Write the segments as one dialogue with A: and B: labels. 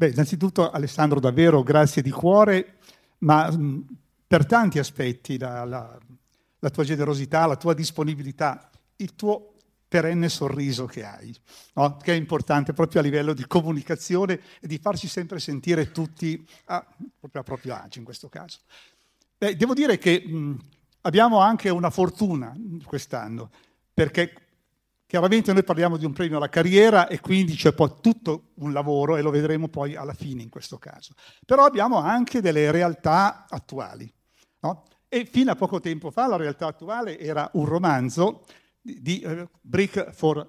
A: Beh, innanzitutto Alessandro, davvero grazie di cuore, ma mh, per tanti aspetti, la, la, la, tua generosità, la tua disponibilità, il tuo perenne sorriso che hai, no? che è importante proprio a livello di comunicazione e di farci sempre sentire tutti a, proprio a proprio agio in questo caso. Beh, devo dire che mh, abbiamo anche una fortuna quest'anno, perché Chiaramente noi parliamo di un premio alla carriera e quindi c'è poi tutto un lavoro e lo vedremo poi alla fine in questo caso. Però abbiamo anche delle realtà attuali. No? E fino a poco tempo fa la realtà attuale era un romanzo di, di uh, Brick for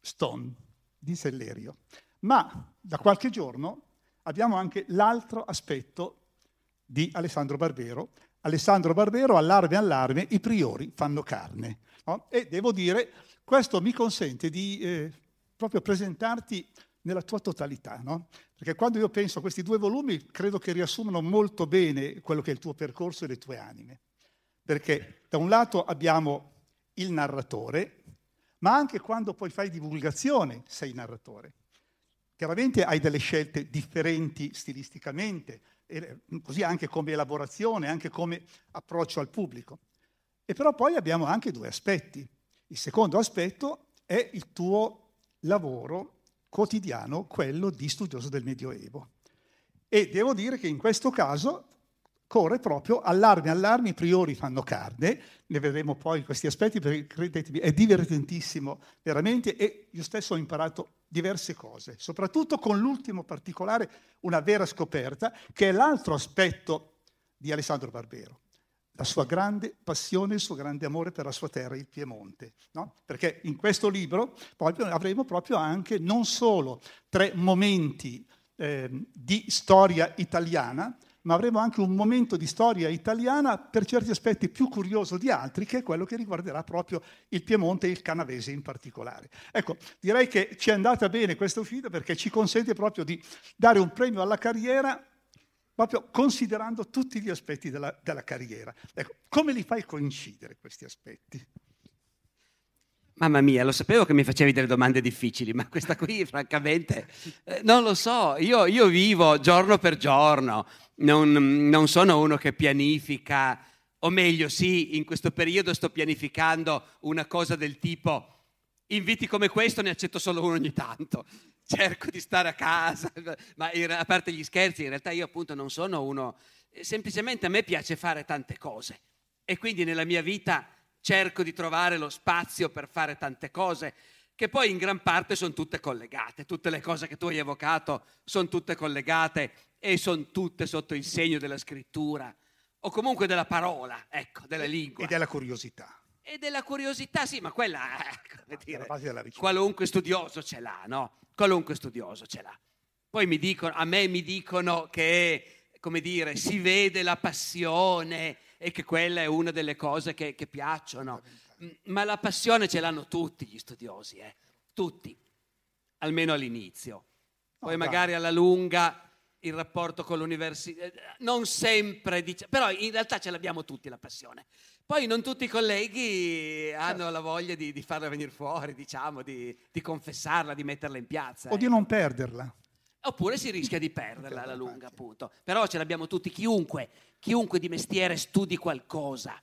A: Stone di Sellerio. Ma da qualche giorno abbiamo anche l'altro aspetto di Alessandro Barbero. Alessandro Barbero, allarme, allarme, i priori fanno carne. No? E devo dire questo mi consente di eh, proprio presentarti nella tua totalità, no? Perché quando io penso a questi due volumi, credo che riassumano molto bene quello che è il tuo percorso e le tue anime. Perché da un lato abbiamo il narratore, ma anche quando poi fai divulgazione sei narratore. Chiaramente hai delle scelte differenti stilisticamente, così anche come elaborazione, anche come approccio al pubblico. E però poi abbiamo anche due aspetti. Il secondo aspetto è il tuo lavoro quotidiano, quello di studioso del Medioevo. E devo dire che in questo caso corre proprio allarmi, allarmi, i priori fanno carne, ne vedremo poi questi aspetti perché credetemi è divertentissimo veramente e io stesso ho imparato diverse cose, soprattutto con l'ultimo particolare, una vera scoperta, che è l'altro aspetto di Alessandro Barbero la sua grande passione, il suo grande amore per la sua terra, il Piemonte. No? Perché in questo libro avremo proprio anche non solo tre momenti eh, di storia italiana, ma avremo anche un momento di storia italiana per certi aspetti più curioso di altri, che è quello che riguarderà proprio il Piemonte e il Canavese in particolare. Ecco, direi che ci è andata bene questa uscita perché ci consente proprio di dare un premio alla carriera proprio considerando tutti gli aspetti della, della carriera. Ecco, come li fai coincidere questi aspetti?
B: Mamma mia, lo sapevo che mi facevi delle domande difficili, ma questa qui, francamente, eh, non lo so. Io, io, vivo giorno per giorno, non, non, sono uno che pianifica, o meglio, sì, in questo periodo sto pianificando una cosa del tipo inviti come questo ne accetto solo uno ogni tanto cerco di stare a casa, ma a parte gli scherzi, in realtà io appunto non sono uno, eh, semplicemente a me piace fare tante cose e quindi nella mia vita cerco di trovare lo spazio per fare tante cose che poi in gran parte sono tutte collegate, tutte le cose che tu hai evocato sono tutte collegate e sono tutte sotto il segno della scrittura o comunque della parola, ecco, della lingua.
A: E della curiosità.
B: E della curiosità, sì, ma quella, come dire, qualunque studioso ce l'ha, no? qualunque studioso ce l'ha. Poi mi dicono, a me mi dicono che, come dire, si vede la passione e che quella è una delle cose che, che piacciono. Ma la passione ce l'hanno tutti gli studiosi, eh? tutti, almeno all'inizio. Poi oh, magari alla lunga il rapporto con l'università, eh, non sempre, dice, però in realtà ce l'abbiamo tutti la passione. Poi non tutti i colleghi hanno la voglia di, di farla venire fuori, diciamo, di, di, confessarla, di metterla in piazza.
A: O ecco. di non perderla.
B: Oppure si rischia di perderla alla lunga, appunto. Però ce l'abbiamo tutti, chiunque, chiunque di mestiere studi qualcosa.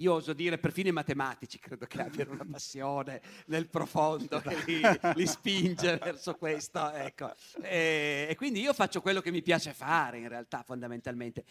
B: Io oso dire, perfino i matematici credo che abbiano una passione nel profondo che li, li spinge verso questo. Ecco. E, e, quindi io faccio quello che mi piace fare, in realtà, fondamentalmente.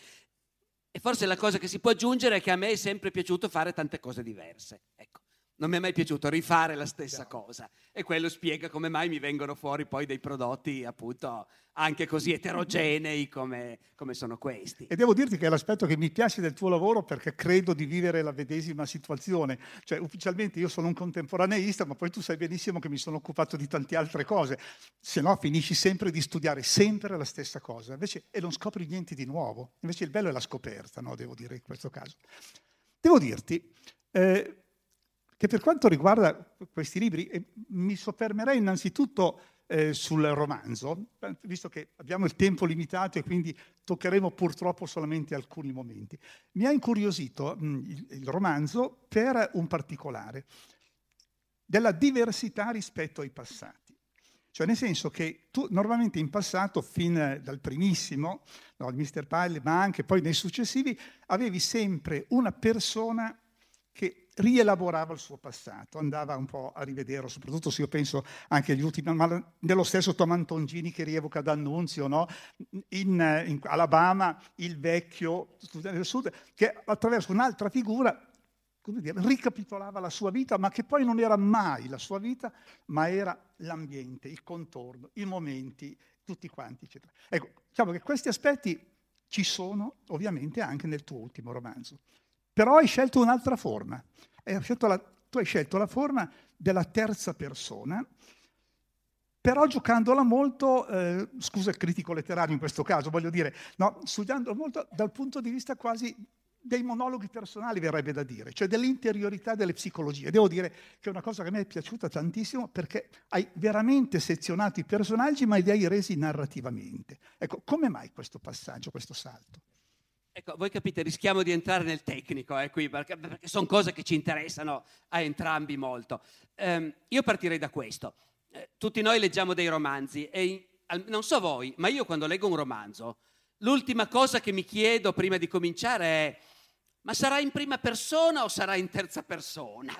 B: E forse la cosa che si può aggiungere è che a me è sempre piaciuto fare tante cose diverse. Ecco. Non mi è mai piaciuto rifare la stessa cosa e quello spiega come mai mi vengono fuori poi dei prodotti appunto anche così eterogenei come, come, sono questi.
A: E devo dirti che è l'aspetto che mi piace del tuo lavoro perché credo di vivere la medesima situazione. Cioè ufficialmente io sono un contemporaneista ma poi tu sai benissimo che mi sono occupato di tante altre cose, se no finisci sempre di studiare sempre la stessa cosa Invece, e non scopri niente di nuovo. Invece il bello è la scoperta, no? devo dire in questo caso. Devo dirti... Eh, che per quanto riguarda questi libri, eh, mi soffermerei innanzitutto eh, sul romanzo, visto che abbiamo il tempo limitato e quindi toccheremo purtroppo solamente alcuni momenti. Mi ha incuriosito mh, il, il romanzo per un particolare, della diversità rispetto ai passati. Cioè nel senso che tu normalmente in passato, fin dal primissimo, no, il Mr. Pyle, ma anche poi nei successivi, avevi sempre una persona che rielaborava il suo passato, andava un po' a rivederlo, soprattutto se io penso anche agli ultimi, ma nello stesso Tom Antoncini che rievoca D'Annunzio, no? in, in, Alabama il vecchio del sud, che attraverso un'altra figura dire, ricapitolava la sua vita, ma che poi non era mai la sua vita, ma era l'ambiente, il contorno, i momenti, tutti quanti, eccetera. Ecco, diciamo che questi aspetti ci sono ovviamente anche nel tuo ultimo romanzo. Però hai scelto un'altra forma. Hai la, tu hai scelto la forma della terza persona, però giocandola molto, eh, scusa il critico letterario in questo caso, voglio dire, no, studiando molto dal punto di vista quasi dei monologhi personali, verrebbe da dire, cioè dell'interiorità delle psicologie. Devo dire che è una cosa che a me è piaciuta tantissimo perché hai veramente sezionato i personaggi, ma li hai resi narrativamente. Ecco, come mai questo passaggio, questo salto?
B: Ecco, voi capite, rischiamo di entrare nel tecnico eh, qui, perché, perché sono cose che ci interessano a entrambi molto. Um, io partirei da questo. Eh, tutti noi leggiamo dei romanzi e non so voi, ma io quando leggo un romanzo, l'ultima cosa che mi chiedo prima di cominciare è ma sarà in prima persona o sarà in terza persona?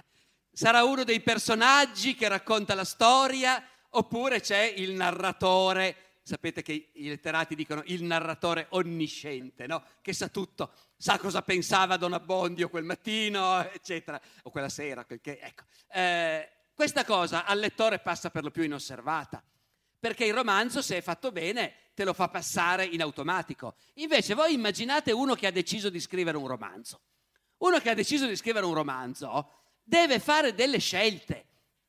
B: Sarà uno dei personaggi che racconta la storia oppure c'è il narratore sapete che i letterati dicono il narratore onnisciente, no? che sa tutto, sa cosa pensava Don Abbondio quel mattino, eccetera, o quella sera. Perché, ecco. eh, questa cosa al lettore passa per lo più inosservata, perché il romanzo, se è fatto bene, te lo fa passare in automatico. Invece voi immaginate uno che ha deciso di scrivere un romanzo. Uno che ha deciso di scrivere un romanzo deve fare delle scelte,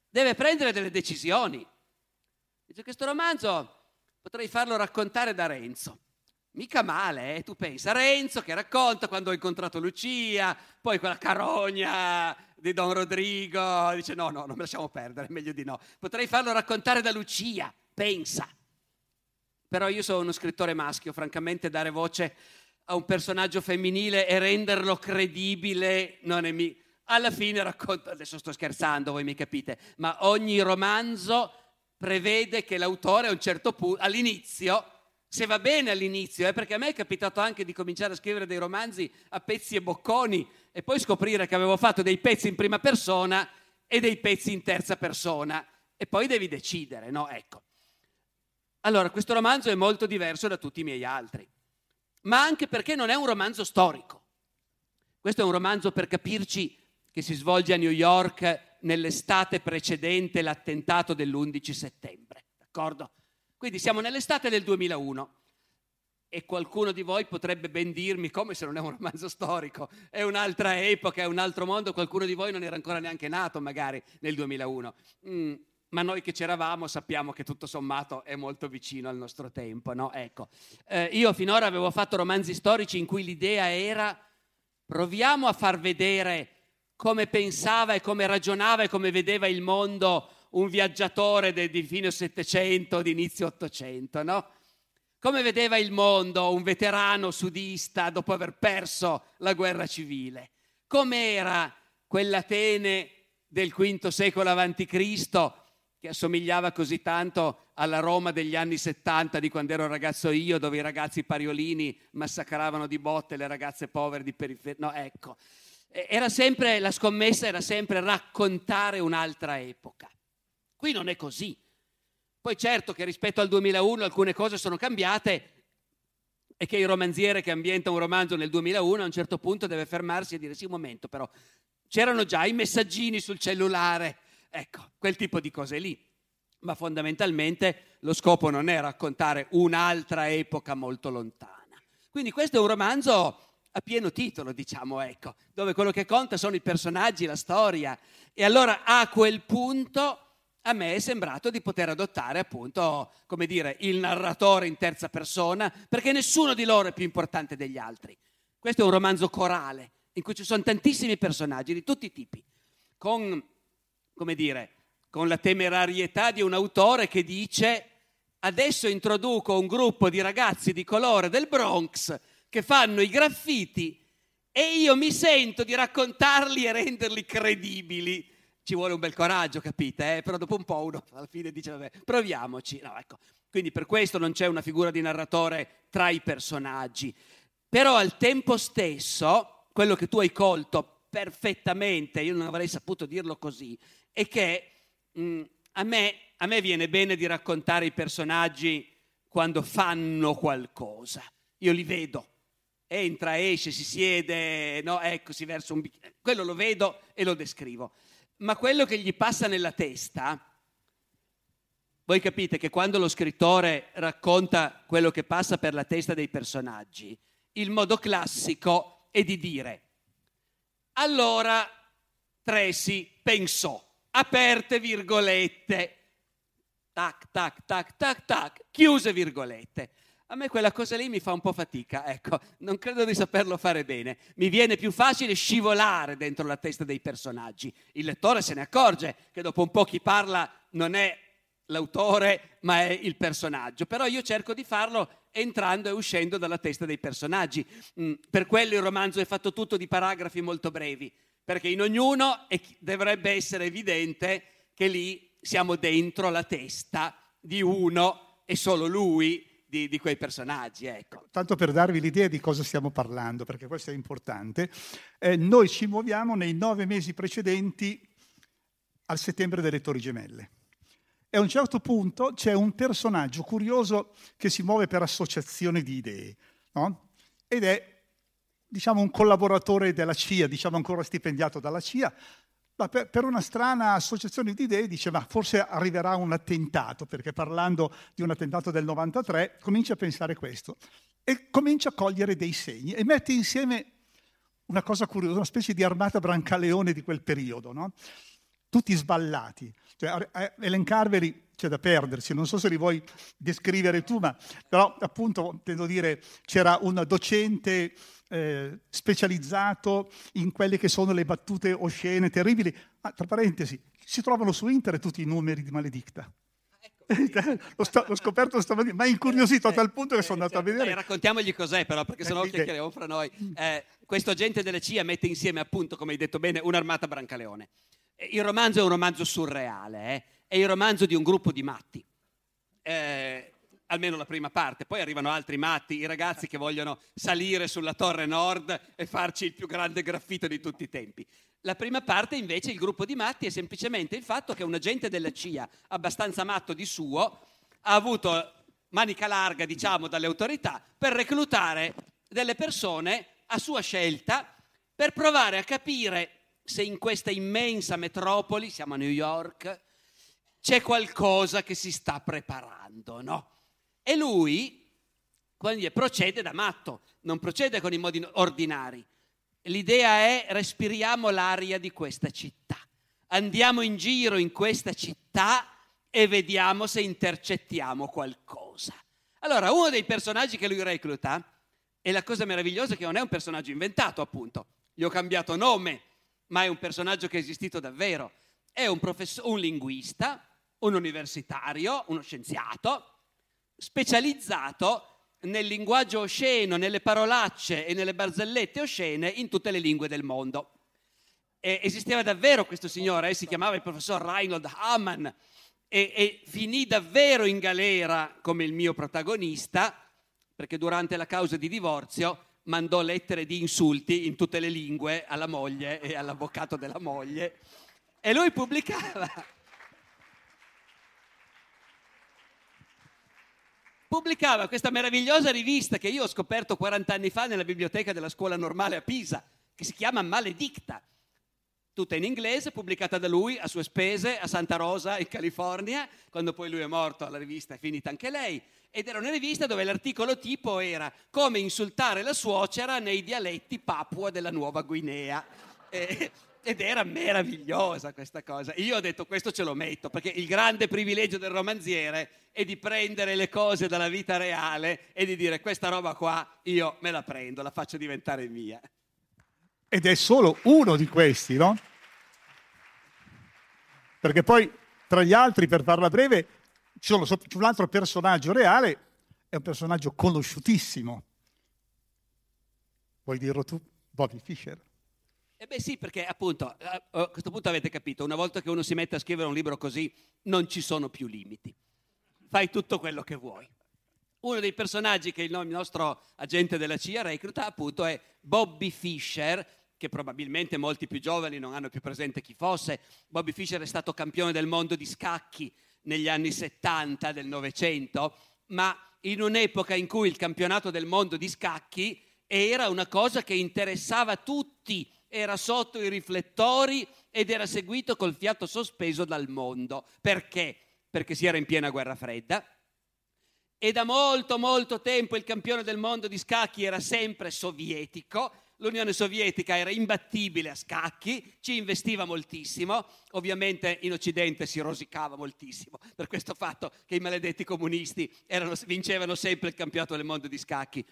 B: deve prendere delle decisioni. Dice questo romanzo potrei farlo raccontare da Renzo. Mica male, eh? tu pensa, Renzo che racconta quando ho incontrato Lucia, poi quella carogna di Don Rodrigo, dice no, no, non me lasciamo perdere, meglio di no. Potrei farlo raccontare da Lucia, pensa. Però io sono uno scrittore maschio, francamente dare voce a un personaggio femminile e renderlo credibile non è mi... Alla fine racconto, adesso sto scherzando, voi mi capite, ma ogni romanzo prevede che l'autore a un certo punto, all'inizio, se va bene all'inizio, eh, perché a me è capitato anche di cominciare a scrivere dei romanzi a pezzi e bocconi e poi scoprire che avevo fatto dei pezzi in prima persona e dei pezzi in terza persona e poi devi decidere, no? Ecco. Allora, questo romanzo è molto diverso da tutti i miei altri, ma anche perché non è un romanzo storico. Questo è un romanzo, per capirci, che si svolge a New York nell'estate precedente l'attentato dell'11 settembre, d'accordo? Quindi siamo nell'estate del 2001 e qualcuno di voi potrebbe ben dirmi come se non è un romanzo storico, è un'altra epoca, è un altro mondo, qualcuno di voi non era ancora neanche nato magari nel 2001. Mm, ma noi che c'eravamo sappiamo che tutto sommato è molto vicino al nostro tempo, no? Ecco, eh, io finora avevo fatto romanzi storici in cui l'idea era proviamo a far vedere come pensava e come ragionava e come vedeva il mondo un viaggiatore di fine Settecento, di inizio Ottocento, no? Come vedeva il mondo un veterano sudista dopo aver perso la guerra civile? Com'era quell'Atene del V secolo a.C. che assomigliava così tanto alla Roma degli anni 70 di quando ero ragazzo io, dove i ragazzi pariolini massacravano di botte le ragazze povere di periferia. No, ecco. Era sempre, la scommessa era sempre raccontare un'altra epoca. Qui non è così. Poi certo che rispetto al 2001 alcune cose sono cambiate e che il romanziere che ambienta un romanzo nel 2001 a un certo punto deve fermarsi e dire sì un momento però c'erano già i messaggini sul cellulare, ecco, quel tipo di cose lì. Ma fondamentalmente lo scopo non è raccontare un'altra epoca molto lontana. Quindi questo è un romanzo a pieno titolo, diciamo, ecco, dove quello che conta sono i personaggi, la storia. E allora a quel punto a me è sembrato di poter adottare appunto, come dire, il narratore in terza persona, perché nessuno di loro è più importante degli altri. Questo è un romanzo corale, in cui ci sono tantissimi personaggi di tutti i tipi, con, come dire, con la temerarietà di un autore che dice adesso introduco un gruppo di ragazzi di colore del Bronx che fanno i graffiti e io mi sento di raccontarli e renderli credibili ci vuole un bel coraggio, capite? Eh? Però dopo un po' uno alla fine dice, vabbè, proviamoci. No, ecco. Quindi per questo non c'è una figura di narratore tra i personaggi. Però al tempo stesso, quello che tu hai colto perfettamente, io non avrei saputo dirlo così, è che mh, mm, a, me, a me viene bene di raccontare i personaggi quando fanno qualcosa. Io li vedo, entra, esce, si siede, no, ecco, si versa un bicchiere. Quello lo vedo e lo descrivo ma quello che gli passa nella testa, voi capite che quando lo scrittore racconta quello che passa per la testa dei personaggi, il modo classico è di dire, allora Tracy pensò, aperte virgolette, tac, tac, tac, tac, tac, chiuse virgolette. A me quella cosa lì mi fa un po' fatica, ecco, non credo di saperlo fare bene. Mi viene più facile scivolare dentro la testa dei personaggi. Il lettore se ne accorge che dopo un po' chi parla non è l'autore, ma è il personaggio. Però io cerco di farlo entrando e uscendo dalla testa dei personaggi. Mm, per quello il romanzo è fatto tutto di paragrafi molto brevi, perché in ognuno dovrebbe essere evidente che lì siamo dentro la testa di uno e solo lui di, di, quei personaggi. Ecco.
A: Tanto per darvi l'idea di cosa stiamo parlando, perché questo è importante, eh, noi ci muoviamo nei nove mesi precedenti al settembre delle Torri Gemelle. E a un certo punto c'è un personaggio curioso che si muove per associazione di idee, no? ed è diciamo un collaboratore della CIA, diciamo ancora stipendiato dalla CIA, ma per, per, una strana associazione di idee dice ma forse arriverà un attentato, perché parlando di un attentato del 93 comincia a pensare questo e comincia a cogliere dei segni e mette insieme una cosa curiosa, una specie di armata brancaleone di quel periodo, no? tutti sballati. Cioè, elencarveli c'è da perdersi, non so se li vuoi descrivere tu, ma però appunto intendo dire c'era un docente eh, specializzato in quelle che sono le battute oscene, terribili. Ma tra parentesi, si trovano su internet tutti i numeri di Maledicta. l'ho, sto, l'ho, scoperto stamattina, ma è incuriosito a tal punto che sono andato a vedere.
B: Dai, raccontiamogli cos'è, però, perché sennò eh, chiacchieriamo fra noi. Eh, questo agente delle CIA mette insieme, appunto, come hai detto bene, un'armata brancaleone. Il romanzo è un romanzo surreale, eh? è il romanzo di un gruppo di matti. Eh, almeno la prima parte, poi arrivano altri matti, i ragazzi che vogliono salire sulla torre nord e farci il più grande graffito di tutti i tempi. La prima parte invece, il gruppo di matti, è semplicemente il fatto che un agente della CIA, abbastanza matto di suo, ha avuto manica larga, diciamo, dalle autorità per reclutare delle persone a sua scelta per provare a capire se in questa immensa metropoli, siamo a New York, c'è qualcosa che si sta preparando, no? E lui quindi, procede da matto, non procede con i modi ordinari. L'idea è respiriamo l'aria di questa città, andiamo in giro in questa città e vediamo se intercettiamo qualcosa. Allora, uno dei personaggi che lui recluta, e la cosa meravigliosa è che non è un personaggio inventato, appunto, gli ho cambiato nome, ma è un personaggio che è esistito davvero. È un, professor, un linguista, un universitario, uno scienziato, specializzato nel linguaggio osceno, nelle parolacce e nelle barzellette oscene in tutte le lingue del mondo. E esisteva davvero questo signore, eh, si chiamava il professor Reinhold Hamann. E, e finì davvero in galera come il mio protagonista, perché durante la causa di divorzio mandò lettere di insulti in tutte le lingue alla moglie e all'avvocato della moglie. E lui pubblicava pubblicava questa meravigliosa rivista che io ho scoperto 40 anni fa nella biblioteca della scuola normale a Pisa, che si chiama Maledicta. tutta in inglese, pubblicata da lui a sue spese a Santa Rosa in California, quando poi lui è morto la rivista è finita anche lei, ed era una rivista dove l'articolo tipo era come insultare la suocera nei dialetti Papua della Nuova Guinea. E, ed era meravigliosa questa cosa. Io ho detto questo ce lo metto, perché il grande privilegio del romanziere è di prendere le cose dalla vita reale e di dire questa roba qua io me la prendo, la faccio diventare mia.
A: Ed è solo uno di questi, no? Perché poi tra gli altri, per farla breve, c'è un altro personaggio reale, è un personaggio conosciutissimo. Vuoi dirlo tu? Bobby Fischer.
B: Eh beh sì, perché appunto a questo punto avete capito, una volta che uno si mette a scrivere un libro così non ci sono più limiti. Fai tutto quello che vuoi. Uno dei personaggi che il nostro agente della CIA recluta appunto è Bobby Fischer, che probabilmente molti più giovani non hanno più presente chi fosse. Bobby Fischer è stato campione del mondo di scacchi negli anni 70 del Novecento, ma in un'epoca in cui il campionato del mondo di scacchi era una cosa che interessava tutti, era sotto i riflettori ed era seguito col fiato sospeso dal mondo. Perché? Perché si era in piena guerra fredda e da molto molto tempo il campione del mondo di scacchi era sempre sovietico l'Unione Sovietica era imbattibile a scacchi, ci investiva moltissimo, ovviamente in Occidente si rosicava moltissimo per questo fatto che i maledetti comunisti erano, vincevano sempre il campionato del mondo di scacchi.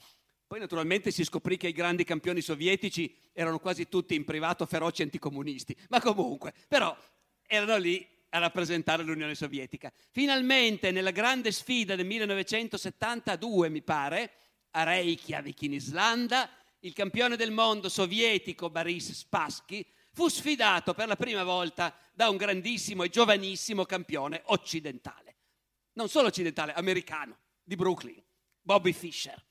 B: Poi naturalmente si scoprì che i grandi campioni sovietici erano quasi tutti in privato feroci anticomunisti, ma comunque, però erano lì a rappresentare l'Unione Sovietica. Finalmente nella grande sfida del 1972, mi pare, a Reykjavik in Islanda, il campione del mondo sovietico Boris Spassky, fu sfidato per la prima volta da un grandissimo e giovanissimo campione occidentale. Non solo occidentale, americano, di Brooklyn, Bobby Fischer.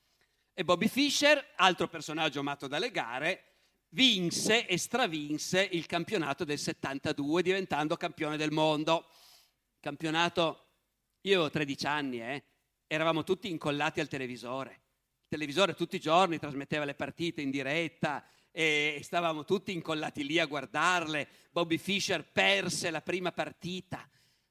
B: E Bobby Fischer, altro personaggio amato dalle gare, vinse e stravinse il campionato del 72 diventando campione del mondo. Campionato, io avevo 13 anni, eh, eravamo tutti incollati al televisore il televisore tutti i giorni trasmetteva le partite in diretta e stavamo tutti incollati lì a guardarle. Bobby Fischer perse la prima partita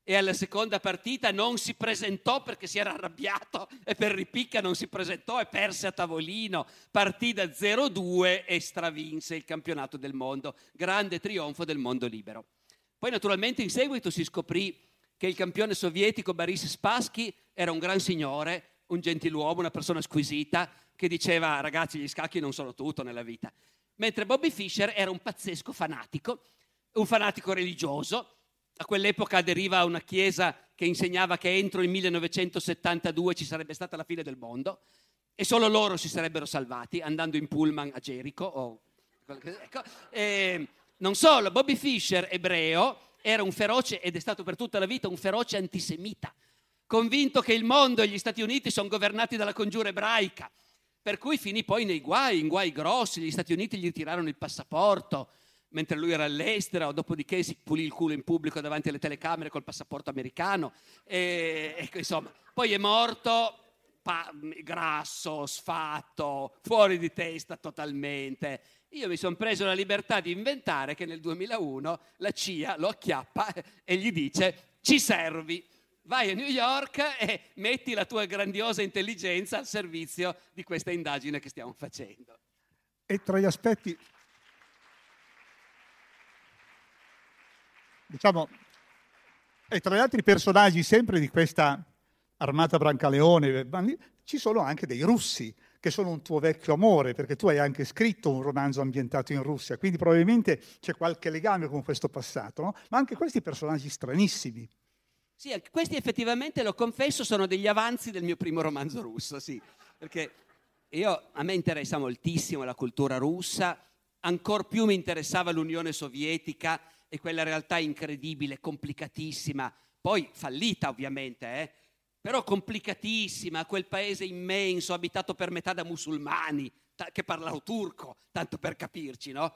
B: e alla seconda partita non si presentò perché si era arrabbiato e per ripicca non si presentò e perse a tavolino. Partì da 0-2 e stravinse il campionato del mondo. Grande trionfo del mondo libero. Poi naturalmente in seguito si scoprì che il campione sovietico Boris Spassky era un gran signore, un gentiluomo, una persona squisita, che diceva ragazzi gli scacchi non sono tutto nella vita. Mentre Bobby Fischer era un pazzesco fanatico, un fanatico religioso, a quell'epoca aderiva a una chiesa che insegnava che entro il 1972 ci sarebbe stata la fine del mondo e solo loro si sarebbero salvati andando in pullman a Gerico. O... Ecco. E non solo, Bobby Fischer, ebreo, era un feroce, ed è stato per tutta la vita, un feroce antisemita convinto che il mondo e gli Stati Uniti sono governati dalla congiura ebraica, per cui finì poi nei guai, in guai grossi, gli Stati Uniti gli ritirarono il passaporto, mentre lui era all'estero, dopodiché si pulì il culo in pubblico davanti alle telecamere col passaporto americano, e, e insomma, poi è morto pa- grasso, sfatto, fuori di testa totalmente. Io mi sono preso la libertà di inventare che nel 2001 la CIA lo acchiappa e gli dice ci servi vai a New York e metti la tua grandiosa intelligenza al servizio di questa indagine che stiamo facendo.
A: E tra gli aspetti, diciamo, e tra gli altri personaggi sempre di questa armata Brancaleone, ci sono anche dei russi che sono un tuo vecchio amore, perché tu hai anche scritto un romanzo ambientato in Russia, quindi probabilmente c'è qualche legame con questo passato, no? ma anche questi personaggi stranissimi.
B: Sì, questi effettivamente, lo confesso, sono degli avanzi del mio primo romanzo russo, sì, perché io, a me interessa moltissimo la cultura russa, ancor più mi interessava l'Unione Sovietica e quella realtà incredibile, complicatissima, poi fallita ovviamente, eh? però complicatissima, quel paese immenso, abitato per metà da musulmani, che parlano turco, tanto per capirci, no?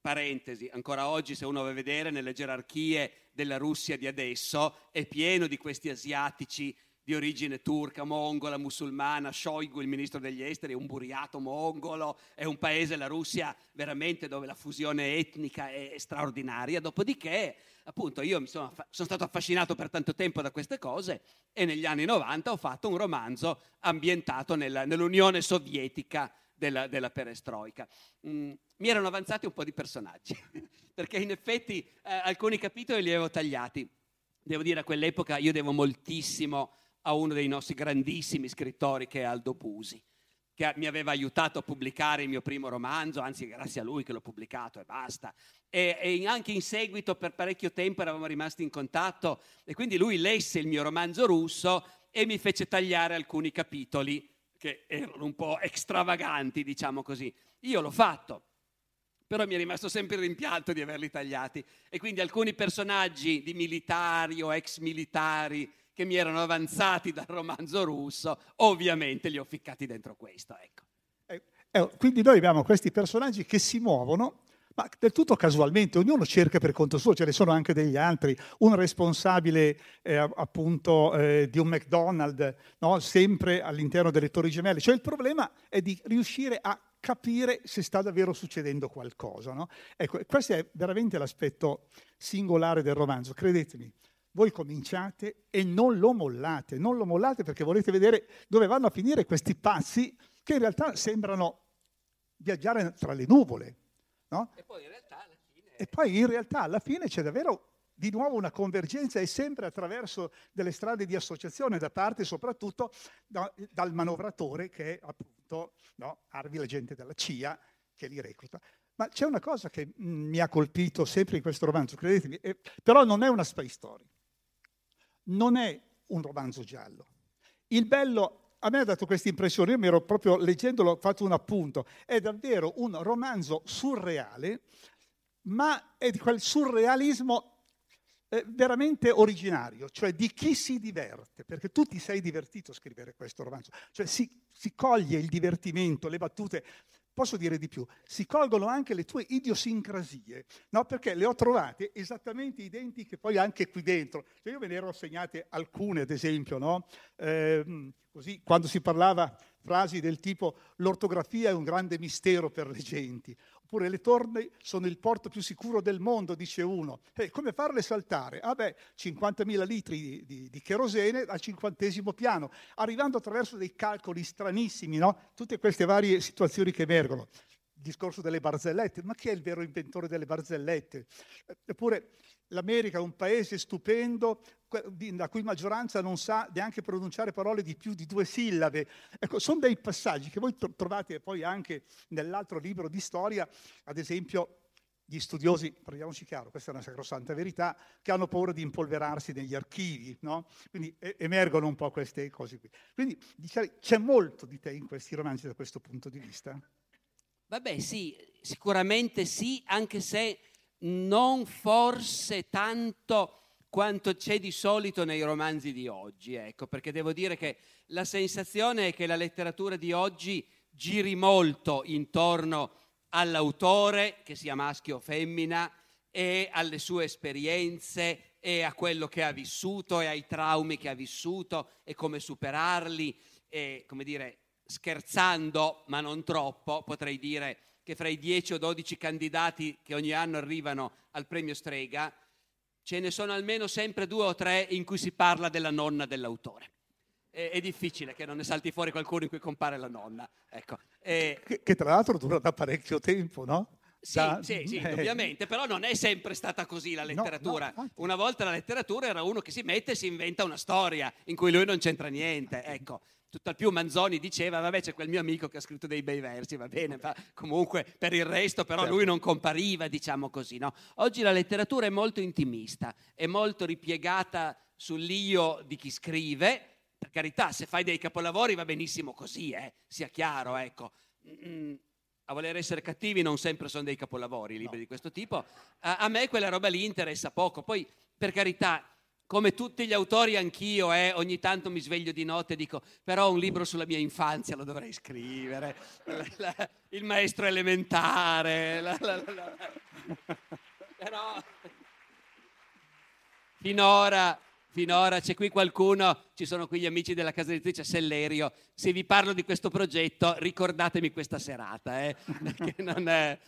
B: Parentesi, ancora oggi se uno va a vedere nelle gerarchie della Russia di adesso è pieno di questi asiatici di origine turca, mongola, musulmana, Shoigu, il ministro degli esteri, è un buriato mongolo, è un paese, la Russia, veramente dove la fusione etnica è straordinaria. Dopodiché, appunto, io sono, sono stato affascinato per tanto tempo da queste cose e negli anni 90 ho fatto un romanzo ambientato nella, nell'Unione Sovietica della, della perestroica. Mm, mi erano avanzati un po' di personaggi, perché in effetti eh, alcuni capitoli li avevo tagliati. Devo dire, a quell'epoca io devo moltissimo a uno dei nostri grandissimi scrittori che è Aldo Pusi, che mi aveva aiutato a pubblicare il mio primo romanzo, anzi grazie a lui che l'ho pubblicato e basta. E, e anche in seguito per parecchio tempo eravamo rimasti in contatto e quindi lui lesse il mio romanzo russo e mi fece tagliare alcuni capitoli che erano un po' extravaganti, diciamo così. Io l'ho fatto, però mi è rimasto sempre il rimpianto di averli tagliati e quindi alcuni personaggi di militari o ex militari che mi erano avanzati dal romanzo russo, ovviamente li ho ficcati dentro questo. Ecco.
A: Eh, eh, quindi noi abbiamo questi personaggi che si muovono, ma del tutto casualmente, ognuno cerca per conto suo, ce ne sono anche degli altri, un responsabile eh, appunto eh, di un McDonald's, no? sempre all'interno delle torri gemelle, cioè il problema è di riuscire a capire se sta davvero succedendo qualcosa. No? Ecco, questo è veramente l'aspetto singolare del romanzo, credetemi voi cominciate e non lo mollate, non lo mollate perché volete vedere dove vanno a finire questi pazzi che in realtà sembrano viaggiare tra le nuvole. No?
B: E poi in realtà alla fine...
A: E poi in realtà alla fine c'è davvero di nuovo una convergenza e sempre attraverso delle strade di associazione da parte soprattutto da, dal manovratore che è appunto no, Arvi, l'agente della CIA che li recluta. Ma c'è una cosa che mh, mm, mi ha colpito sempre in questo romanzo, credetemi, eh, però non è una spy story non è un romanzo giallo. Il bello, a me ha dato questa impressione, io mi ero proprio leggendolo, ho fatto un appunto, è davvero un romanzo surreale, ma è di quel surrealismo eh, veramente originario, cioè di chi si diverte, perché tu ti sei divertito a scrivere questo romanzo, cioè si, si coglie il divertimento, le battute, posso dire di più, si colgono anche le tue idiosincrasie, no? perché le ho trovate esattamente identiche poi anche qui dentro. Cioè io ve ne ero segnate alcune, ad esempio, no? eh, così, quando si parlava frasi del tipo l'ortografia è un grande mistero per le genti, Oppure le torne sono il porto più sicuro del mondo, dice uno. E come farle saltare? Ah beh, 50.000 litri di, di, di, kerosene al cinquantesimo piano, arrivando attraverso dei calcoli stranissimi, no? Tutte queste varie situazioni che emergono. Discorso delle barzellette, ma chi è il vero inventore delle barzellette? Eppure l'America è un paese stupendo, la cui maggioranza non sa neanche pronunciare parole di più di due sillabe. Ecco, sono dei passaggi che voi trovate poi anche nell'altro libro di storia, ad esempio gli studiosi, parliamoci chiaro, questa è una sacrosanta verità, che hanno paura di impolverarsi negli archivi, no? Quindi emergono un po' queste cose qui. Quindi diciamo, c'è molto di te in questi romanzi da questo punto di vista?
B: Vabbè, sì, sicuramente sì, anche se non forse tanto quanto c'è di solito nei romanzi di oggi, ecco, perché devo dire che la sensazione è che la letteratura di oggi giri molto intorno all'autore, che sia maschio o femmina, e alle sue esperienze e a quello che ha vissuto e ai traumi che ha vissuto e come superarli e, come dire, scherzando, ma non troppo, potrei dire che fra i 10 o 12 candidati che ogni anno arrivano al premio Strega, ce ne sono almeno sempre due o tre in cui si parla della nonna dell'autore. È, è difficile che non ne salti fuori qualcuno in cui compare la nonna. Ecco.
A: E... Che, che, tra l'altro dura da parecchio tempo, no?
B: Sì, da... sì, sì, eh. ovviamente, però non è sempre stata così la letteratura. No, no, una volta la letteratura era uno che si mette e si inventa una storia in cui lui non c'entra niente. Ecco, Tutt'al più Manzoni diceva, vabbè c'è quel mio amico che ha scritto dei bei versi, va bene, ma comunque per il resto però certo. lui non compariva, diciamo così. No? Oggi la letteratura è molto intimista, è molto ripiegata sull'io di chi scrive, per carità, se fai dei capolavori va benissimo così, eh, sia chiaro, ecco. A voler essere cattivi non sempre sono dei capolavori, libri no. di questo tipo. A, a me quella roba lì interessa poco, poi per carità come tutti gli autori anch'io, eh, ogni tanto mi sveglio di notte e dico, però un libro sulla mia infanzia lo dovrei scrivere, il maestro elementare, la, la, la, però finora, finora c'è qui qualcuno, ci sono qui gli amici della casa editrice Sellerio, se vi parlo di questo progetto ricordatemi questa serata. Eh? È...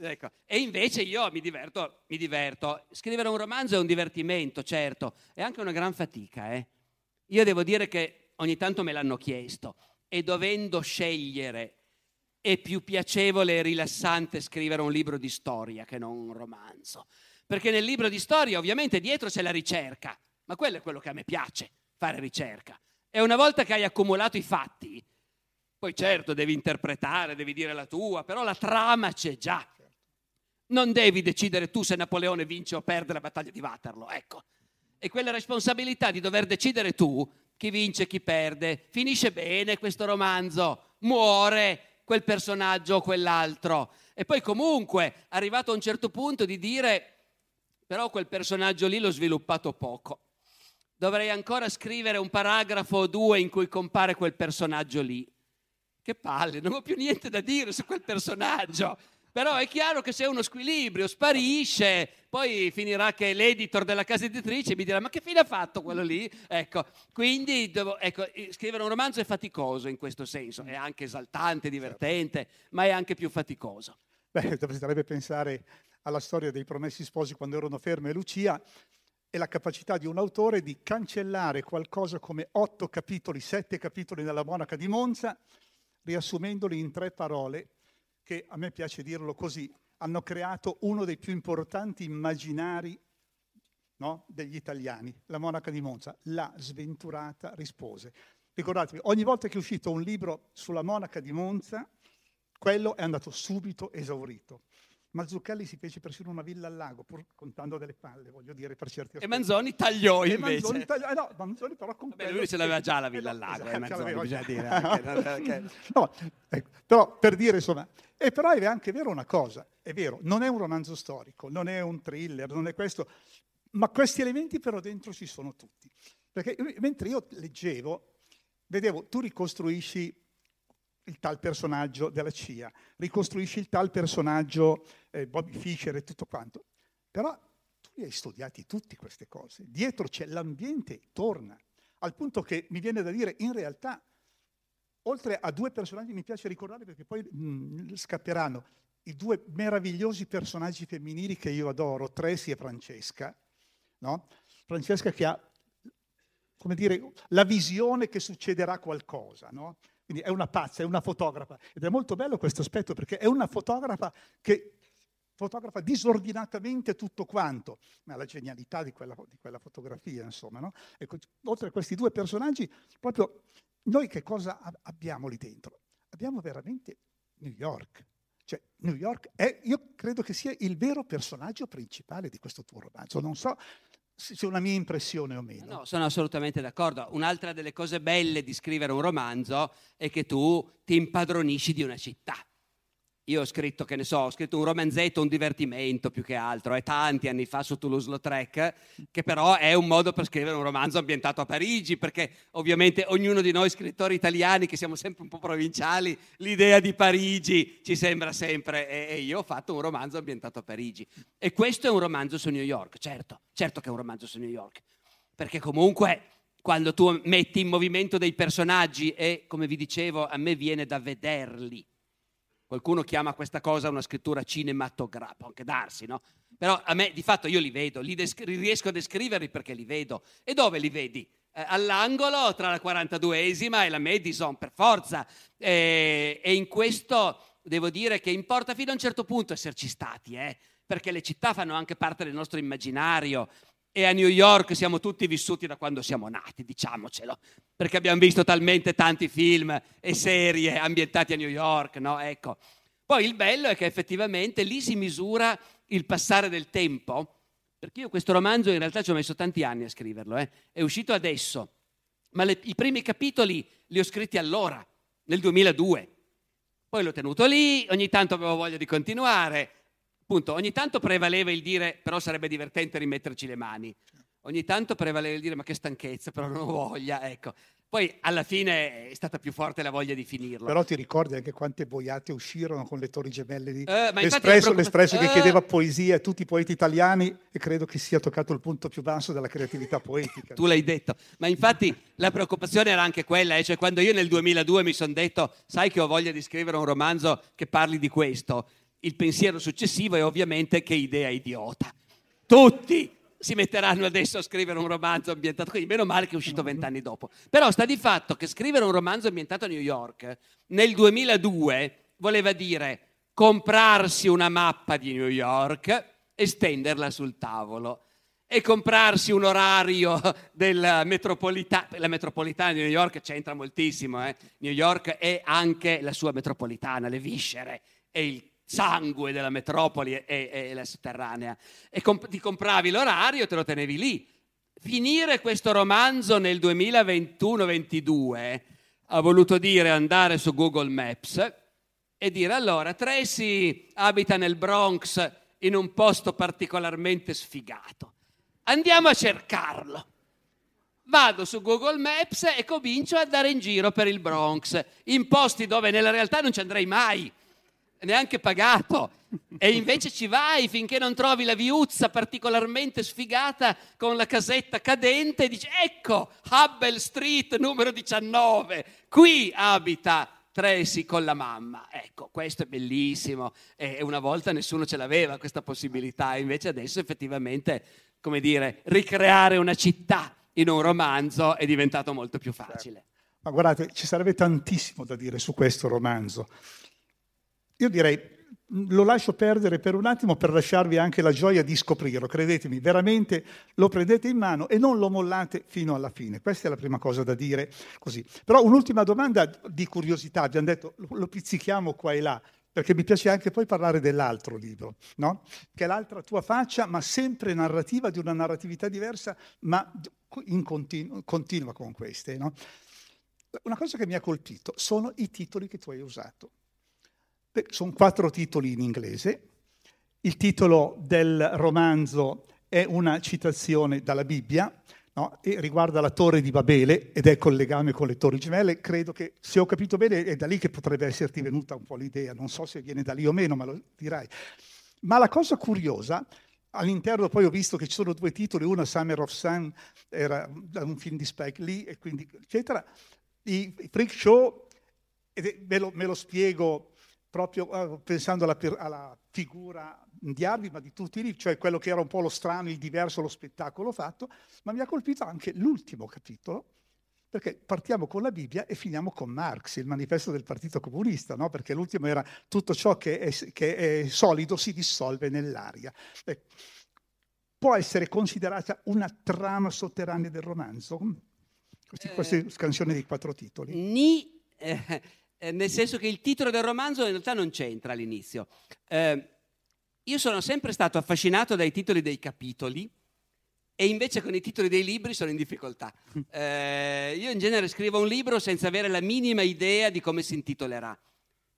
B: Ecco. E invece io mi diverto, mi diverto. Scrivere un romanzo è un divertimento, certo, è anche una gran fatica. Eh? Io devo dire che ogni tanto me l'hanno chiesto e dovendo scegliere è più piacevole e rilassante scrivere un libro di storia che non un romanzo. Perché nel libro di storia ovviamente dietro c'è la ricerca, ma quello è quello che a me piace, fare ricerca. E una volta che hai accumulato i fatti, poi certo devi interpretare, devi dire la tua, però la trama c'è già. Non devi decidere tu se Napoleone vince o perde la battaglia di Waterloo, ecco. E quella responsabilità di dover decidere tu chi vince e chi perde, finisce bene questo romanzo, muore, quel personaggio o quell'altro. E poi comunque, arrivato a un certo punto di dire, però quel personaggio lì l'ho sviluppato poco. Dovrei ancora scrivere un paragrafo o due in cui compare quel personaggio lì. Che palle, non ho più niente da dire su quel personaggio. Però è chiaro che se uno squilibrio sparisce, poi finirà che l'editor della casa editrice mi dirà ma che fine ha fatto quello lì? Ecco, quindi devo, ecco, scrivere un romanzo è faticoso in questo senso, è anche esaltante, divertente, ma è anche più faticoso.
A: Beh, bisognerebbe pensare alla storia dei promessi sposi quando erano Ferme e Lucia e la capacità di un autore di cancellare qualcosa come otto capitoli, sette capitoli nella monaca di Monza, riassumendoli in tre parole che a me piace dirlo così, hanno creato uno dei più importanti immaginari no, degli italiani, la monaca di Monza. La sventurata rispose. Ricordatevi, ogni volta che è uscito un libro sulla monaca di Monza, quello è andato subito esaurito. Mazzucchelli si fece persino una villa al lago, pur contando delle palle, voglio dire, per certi aspetti.
B: E Manzoni tagliò invece. Manzoni tagliò,
A: eh no, Manzoni però con
B: Vabbè, lui ce l'aveva già la villa al lago, eh, esatto, Manzoni, bisogna dire.
A: no, ecco, però per dire, insomma, e però è anche vero una cosa, è vero, non è un romanzo storico, non è un thriller, non è questo, ma questi elementi però dentro ci sono tutti. Perché mentre io leggevo, vedevo, tu ricostruisci il tal personaggio della CIA, ricostruisci il tal personaggio eh, Bobby Fischer e tutto quanto. Però tu li hai studiati tutte queste cose. Dietro c'è l'ambiente, torna. Al punto che mi viene da dire, in realtà, oltre a due personaggi mi piace ricordare perché poi mh, mm, scapperanno, i due meravigliosi personaggi femminili che io adoro, Tracy e Francesca. No? Francesca che ha, come dire, la visione che succederà qualcosa, no? Quindi è una pazza, è una fotografa. Ed è molto bello questo aspetto perché è una fotografa che fotografa disordinatamente tutto quanto, ma la genialità di quella, di quella fotografia, insomma. No? Ecco, oltre a questi due personaggi, proprio noi che cosa abbiamo lì dentro? Abbiamo veramente New York. Cioè, New York è, io credo che sia il vero personaggio principale di questo tuo romanzo. Non so se una mia impressione o meno.
B: No, sono assolutamente d'accordo. Un'altra delle cose belle di scrivere un romanzo è che tu ti impadronisci di una città. Io ho scritto, che ne so, ho scritto un romanzetto, un divertimento più che altro, è tanti anni fa su Toulouse-Lautrec, che però è un modo per scrivere un romanzo ambientato a Parigi, perché ovviamente ognuno di noi scrittori italiani, che siamo sempre un po' provinciali, l'idea di Parigi ci sembra sempre, e io ho fatto un romanzo ambientato a Parigi. E questo è un romanzo su New York, certo, certo che è un romanzo su New York, perché comunque quando tu metti in movimento dei personaggi e, come vi dicevo, a me viene da vederli Qualcuno chiama questa cosa una scrittura cinematografica, può anche darsi, no? Però a me, di fatto, io li vedo, li descri- riesco a descriverli perché li vedo. E dove li vedi? Eh, all'angolo tra la 42esima e la Madison, per forza. E, e, in questo devo dire che importa fino a un certo punto esserci stati, eh? perché le città fanno anche parte del nostro immaginario e a New York siamo tutti vissuti da quando siamo nati, diciamocelo, perché abbiamo visto talmente tanti film e serie ambientati a New York, no? Ecco. Poi il bello è che effettivamente lì si misura il passare del tempo, perché io questo romanzo in realtà ci ho messo tanti anni a scriverlo, eh? è uscito adesso, ma le, i primi capitoli li ho scritti allora, nel 2002. Poi l'ho tenuto lì, ogni tanto avevo voglia di continuare, Appunto, ogni tanto prevaleva il dire però sarebbe divertente rimetterci le mani. Ogni tanto prevaleva il dire ma che stanchezza, però non ho voglia, ecco. Poi alla fine è stata più forte la voglia di finirlo.
A: Però ti ricordi anche quante boiate uscirono con le Torri Gemelle di
B: Eh,
A: l'Espresso, l'Espresso che
B: Eh.
A: chiedeva poesia a tutti i poeti italiani e credo che sia toccato il punto più basso della creatività poetica.
B: Tu l'hai detto, ma infatti la preoccupazione era anche quella, eh, cioè quando io nel 2002 mi sono detto, sai che ho voglia di scrivere un romanzo che parli di questo, il pensiero successivo è ovviamente che idea idiota. Tutti si metteranno adesso a scrivere un romanzo ambientato qui, meno male che è uscito vent'anni dopo. Però sta di fatto che scrivere un romanzo ambientato a New York nel 2002 voleva dire comprarsi una mappa di New York e stenderla sul tavolo e comprarsi un orario della metropolitana. La metropolitana di New York c'entra moltissimo. eh. New York è anche la sua metropolitana, le viscere e il sangue della metropoli e, e la sotterranea. E comp- ti compravi l'orario e te lo tenevi lì. Finire questo romanzo nel 2021-22 ha voluto dire andare su Google Maps e dire allora Tracy abita nel Bronx in un posto particolarmente sfigato. Andiamo a cercarlo. Vado su Google Maps e comincio ad andare in giro per il Bronx, in posti dove nella realtà non ci andrei mai, neanche pagato. E invece ci vai finché non trovi la viuzza particolarmente sfigata con la casetta cadente e dici ecco Hubble Street numero 19, qui abita Tracy con la mamma. Ecco, questo è bellissimo. E una volta nessuno ce l'aveva questa possibilità, invece adesso effettivamente, come dire, ricreare una città in un romanzo è diventato molto più facile.
A: Ma guardate, ci sarebbe tantissimo da dire su questo romanzo. Io direi, lo lascio perdere per un attimo per lasciarvi anche la gioia di scoprirlo. Credetemi, veramente lo prendete in mano e non lo mollate fino alla fine. Questa è la prima cosa da dire così. Però un'ultima domanda di curiosità, abbiamo detto, lo, pizzichiamo qua e là, perché mi piace anche poi parlare dell'altro libro, no? che è l'altra tua faccia, ma sempre narrativa di una narratività diversa, ma in continu- continua con queste. No? Una cosa che mi ha colpito sono i titoli che tu hai usato. Sono quattro titoli in inglese. Il titolo del romanzo è una citazione dalla Bibbia no? e riguarda la torre di Babele ed è col legame con le torri gemelle. Credo che, se ho capito bene, è da lì che potrebbe esserti venuta un po' l'idea. Non so se viene da lì o meno, ma lo dirai. Ma la cosa curiosa, all'interno poi ho visto che ci sono due titoli, uno Summer of Sun, era un film di Spike Lee, e quindi eccetera. I, i freak show, me lo, me lo spiego proprio uh, pensando alla, alla, figura di Harvey, ma di tutti lì, cioè quello che era un po' lo strano, il diverso, lo spettacolo fatto, ma mi ha colpito anche l'ultimo capitolo, perché partiamo con la Bibbia e finiamo con Marx, il manifesto del Partito Comunista, no? perché l'ultimo era tutto ciò che è, che è solido si dissolve nell'aria. Ecco. Può essere considerata una trama sotterranea del romanzo? Questi, queste scansioni dei quattro titoli?
B: Ni, eh, nel senso che il titolo del romanzo in realtà non c'entra all'inizio. Eh, io sono sempre stato affascinato dai titoli dei capitoli e invece con i titoli dei libri sono in difficoltà. Eh, io in genere scrivo un libro senza avere la minima idea di come si intitolerà.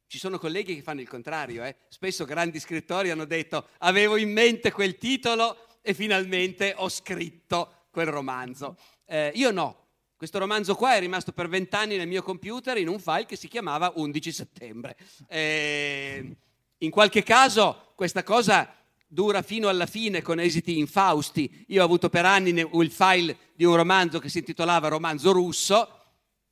B: Ci sono colleghi che fanno il contrario, eh? spesso grandi scrittori hanno detto avevo in mente quel titolo e finalmente ho scritto quel romanzo. Eh, io no, questo romanzo qua è rimasto per vent'anni nel mio computer in un file che si chiamava 11 settembre. Eh, in qualche caso questa cosa dura fino alla fine con esiti infausti. Io ho avuto per anni il file di un romanzo che si intitolava Romanzo russo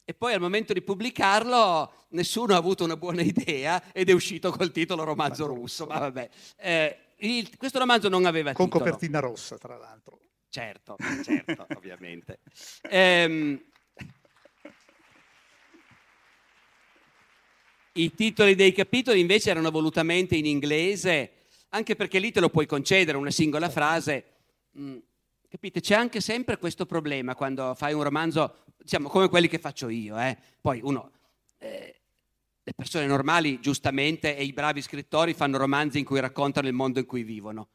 B: e poi al momento di pubblicarlo nessuno ha avuto una buona idea ed è uscito col titolo Romanzo russo. Ma vabbè, eh, il, questo romanzo non aveva
A: con
B: titolo.
A: copertina rossa, tra l'altro.
B: Certo, certo, ovviamente. Ehm, I titoli dei capitoli invece erano volutamente in inglese, anche perché lì te lo puoi concedere una singola frase. Mm, capite? C'è anche sempre questo problema quando fai un romanzo, diciamo, come quelli che faccio io. Eh? Poi uno, eh, le persone normali, giustamente, e i bravi scrittori fanno romanzi in cui raccontano il mondo in cui vivono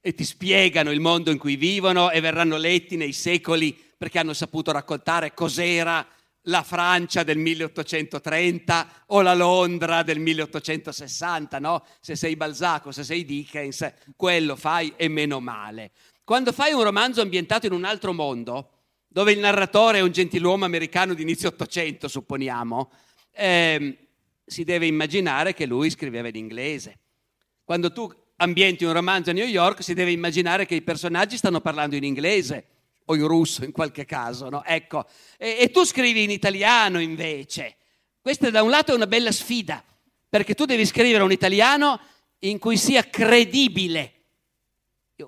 B: e ti spiegano il mondo in cui vivono e verranno letti nei secoli perché hanno saputo raccontare cos'era la Francia del 1830 o la Londra del 1860, no? Se sei Balzac o se sei Dickens, quello fai e meno male. Quando fai un romanzo ambientato in un altro mondo, dove il narratore è un gentiluomo americano di inizio Ottocento, supponiamo, eh, si deve immaginare che lui scriveva in inglese. Quando tu ambienti un romanzo a New York, si deve immaginare che i personaggi stanno parlando in inglese o in russo in qualche caso, no? Ecco, e, e tu scrivi in italiano invece. Questa da un lato è una bella sfida, perché tu devi scrivere un italiano in cui sia credibile.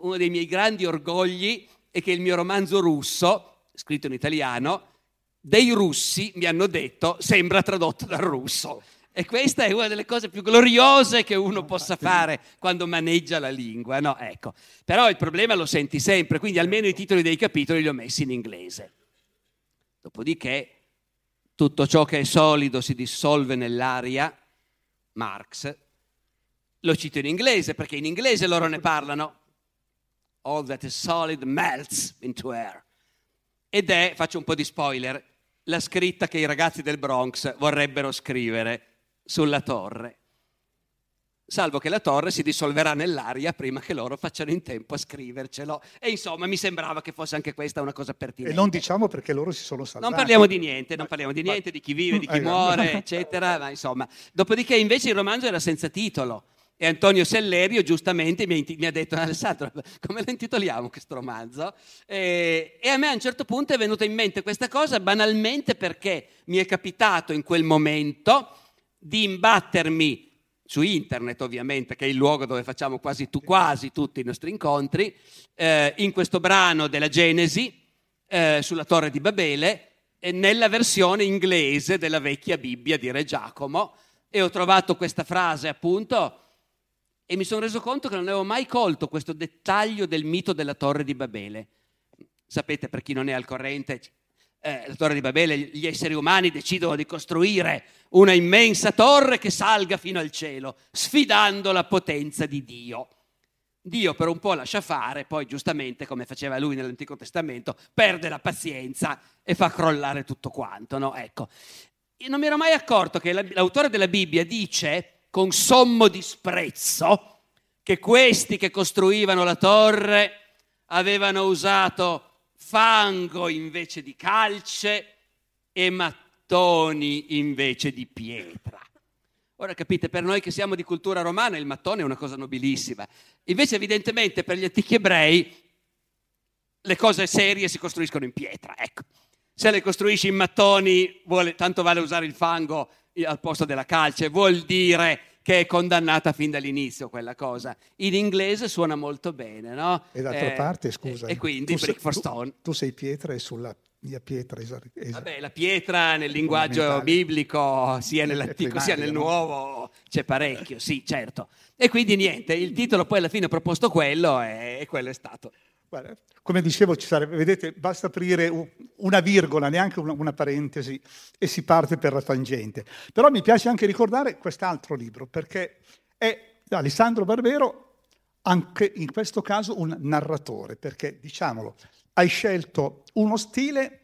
B: Uno dei miei grandi orgogli è che il mio romanzo russo, scritto in italiano, dei russi mi hanno detto sembra tradotto dal russo. E questa è una delle cose più gloriose che uno possa fare quando maneggia la lingua, no? Ecco. Però il problema lo senti sempre, quindi almeno i titoli dei capitoli li ho messi in inglese. Dopodiché tutto ciò che è solido si dissolve nell'aria, Marx, lo cito in inglese perché in inglese loro ne parlano. All that is solid melts into air. Ed è, faccio un po' di spoiler, la scritta che i ragazzi del Bronx vorrebbero scrivere sulla torre, salvo che la torre si dissolverà nell'aria prima che loro facciano in tempo a scrivercelo. E insomma mi sembrava che fosse anche questa una cosa pertinente.
A: E non diciamo perché loro si sono salvati.
B: Non parliamo di niente, non parliamo di niente, di chi vive, di chi muore, eccetera, ma insomma. Dopodiché invece il romanzo era senza titolo. E Antonio Sellerio giustamente mi, ha detto, Alessandro, come lo intitoliamo questo romanzo? E, a me a un certo punto è venuta in mente questa cosa banalmente perché mi è capitato in quel momento di imbattermi su internet ovviamente, che è il luogo dove facciamo quasi, tu, quasi tutti i nostri incontri, eh, in questo brano della Genesi eh, sulla Torre di Babele, eh, nella versione inglese della vecchia Bibbia di Re Giacomo, e ho trovato questa frase appunto e mi sono reso conto che non avevo mai colto questo dettaglio del mito della Torre di Babele. Sapete, per chi non è al corrente, eh, la torre di Babele, gli esseri umani decidono di costruire una immensa torre che salga fino al cielo, sfidando la potenza di Dio. Dio per un po' lascia fare, poi giustamente, come faceva lui nell'Antico Testamento, perde la pazienza e fa crollare tutto quanto. No? Ecco. Io non mi ero mai accorto che l'autore della Bibbia dice con sommo disprezzo che questi che costruivano la torre avevano usato fango invece di calce e mattoni invece di pietra. Ora capite, per noi che siamo di cultura romana il mattone è una cosa nobilissima. Invece evidentemente per gli antichi ebrei le cose serie si costruiscono in pietra, ecco. Se le costruisci in mattoni, vuole, tanto vale usare il fango al posto della calce, vuol dire che è condannata fin dall'inizio quella cosa. In inglese suona molto bene, no?
A: E d'altra eh, parte, scusa.
B: E, quindi Brick for Stone.
A: Tu, tu, sei pietra e sulla mia pietra esatto.
B: Vabbè, la pietra nel linguaggio biblico, sia nell'antico sia nel nuovo, c'è parecchio, sì, certo. E quindi niente, il titolo poi alla fine ho proposto quello e, e quello è stato.
A: Guarda, come dicevo, sarebbe, vedete, basta aprire una virgola, neanche una, una, parentesi, e si parte per la tangente. Però mi piace anche ricordare quest'altro libro, perché è Alessandro Barbero, anche in questo caso un narratore, perché, diciamolo, hai scelto uno stile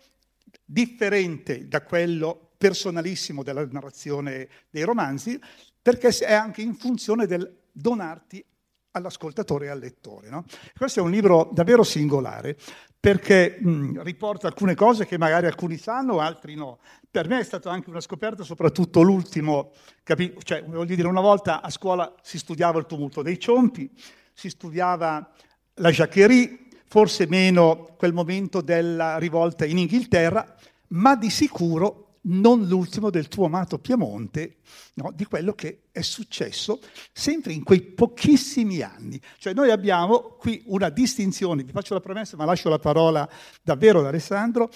A: differente da quello personalissimo della narrazione dei romanzi, perché è anche in funzione del donarti all'ascoltatore e al lettore. No? Questo è un libro davvero singolare perché mh, riporta alcune cose che magari alcuni sanno, altri no. Per me è stata anche una scoperta, soprattutto l'ultimo, capi- cioè voglio dire, una volta a scuola si studiava il tumulto dei ciompi, si studiava la Jacquerie, forse meno quel momento della rivolta in Inghilterra, ma di sicuro non l'ultimo del tuo amato Piemonte, no, di quello che è successo sempre in quei pochissimi anni. Cioè noi abbiamo qui una distinzione, vi faccio la promessa ma lascio la parola davvero ad Alessandro,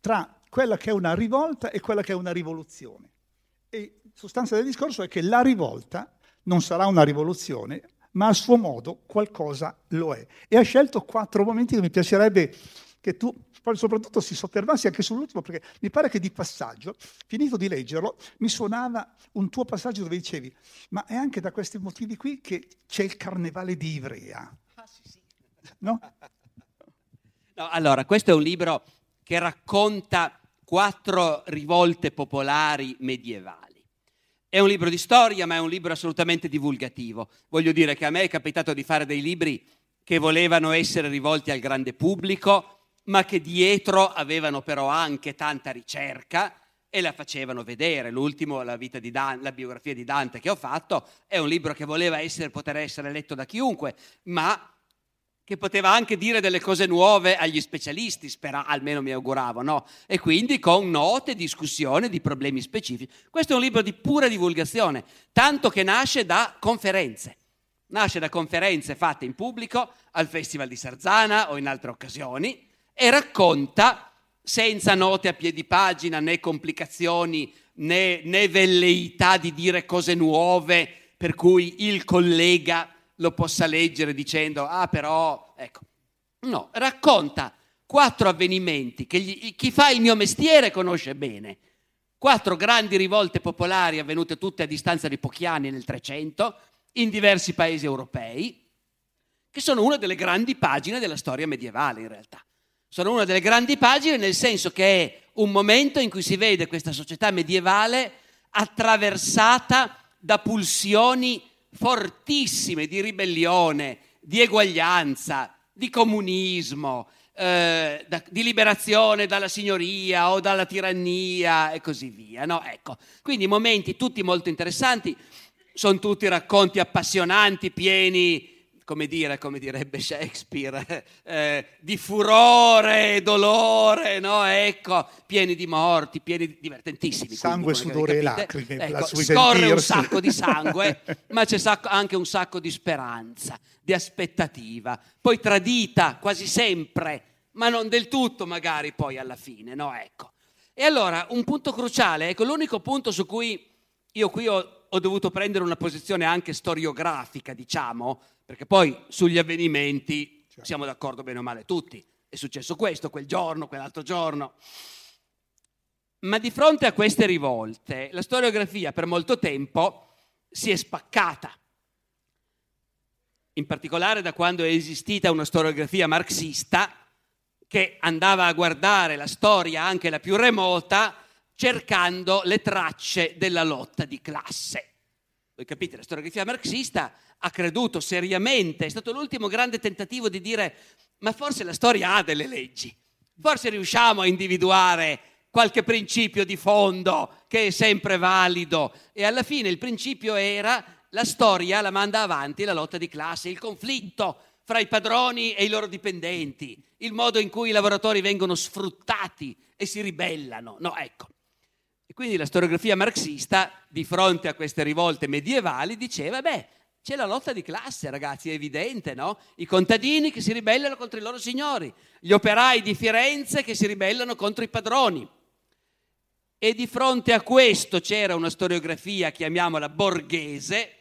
A: tra quella che è una rivolta e quella che è una rivoluzione. E sostanza del discorso è che la rivolta non sarà una rivoluzione, ma a suo modo qualcosa lo è. E ha scelto quattro momenti che mi piacerebbe che tu poi soprattutto si soffermassi anche sull'ultimo, perché mi pare che di passaggio, finito di leggerlo, mi suonava un tuo passaggio dove dicevi, ma è anche da questi motivi qui che c'è il carnevale di Ivrea. Ah, sì, sì. No?
B: no? Allora, questo è un libro che racconta quattro rivolte popolari medievali. È un libro di storia, ma è un libro assolutamente divulgativo. Voglio dire che a me è capitato di fare dei libri che volevano essere rivolti al grande pubblico, ma che dietro avevano però anche tanta ricerca e la facevano vedere. L'ultimo, la, Dan- la biografia di Dante che ho fatto, è un libro che voleva essere, poter essere letto da chiunque, ma che poteva anche dire delle cose nuove agli specialisti, spera, almeno mi auguravo, no? E quindi con note, discussione di problemi specifici. Questo è un libro di pura divulgazione, tanto che nasce da conferenze. Nasce da conferenze fatte in pubblico al Festival di Sarzana o in altre occasioni e racconta senza note a piedi pagina né complicazioni né, né velleità di dire cose nuove per cui il collega lo possa leggere dicendo ah però ecco no racconta quattro avvenimenti che gli, chi fa il mio mestiere conosce bene. Quattro grandi rivolte popolari avvenute tutte a distanza di pochi anni nel 300 in diversi paesi europei che sono una delle grandi pagine della storia medievale in realtà sono una delle grandi pagine nel senso che è un momento in cui si vede questa società medievale attraversata da pulsioni fortissime di ribellione, di eguaglianza, di comunismo, eh, da, di liberazione dalla signoria o dalla tirannia e così via. No? Ecco. Quindi momenti tutti molto interessanti, sono tutti racconti appassionanti, pieni come dire, come direbbe Shakespeare, eh, di furore e dolore, no? Ecco, pieni di morti, pieni di divertentissimi.
A: Sangue,
B: quindi,
A: sudore e lacrime.
B: Ecco, scorre un sacco di sangue, ma c'è anche un sacco di speranza, di aspettativa, poi tradita quasi sempre, ma non del tutto magari poi alla fine, no? Ecco. E allora, un punto cruciale, ecco, l'unico punto su cui io qui ho, ho dovuto prendere una posizione anche storiografica, diciamo, perché poi sugli avvenimenti certo. siamo d'accordo bene o male tutti. È successo questo, quel giorno, quell'altro giorno. Ma di fronte a queste rivolte, la storiografia per molto tempo si è spaccata. In particolare da quando è esistita una storiografia marxista che andava a guardare la storia, anche la più remota, cercando le tracce della lotta di classe. Voi capite, la storiografia marxista ha creduto seriamente, è stato l'ultimo grande tentativo di dire ma forse la storia ha delle leggi, forse riusciamo a individuare qualche principio di fondo che è sempre valido e alla fine il principio era la storia la manda avanti la lotta di classe, il conflitto fra i padroni e i loro dipendenti, il modo in cui i lavoratori vengono sfruttati e si ribellano. No, ecco. E quindi la storiografia marxista, di fronte a queste rivolte medievali, diceva, beh, c'è la lotta di classe, ragazzi, è evidente, no? I contadini che si ribellano contro i loro signori, gli operai di Firenze che si ribellano contro i padroni. E di fronte a questo c'era una storiografia, chiamiamola borghese,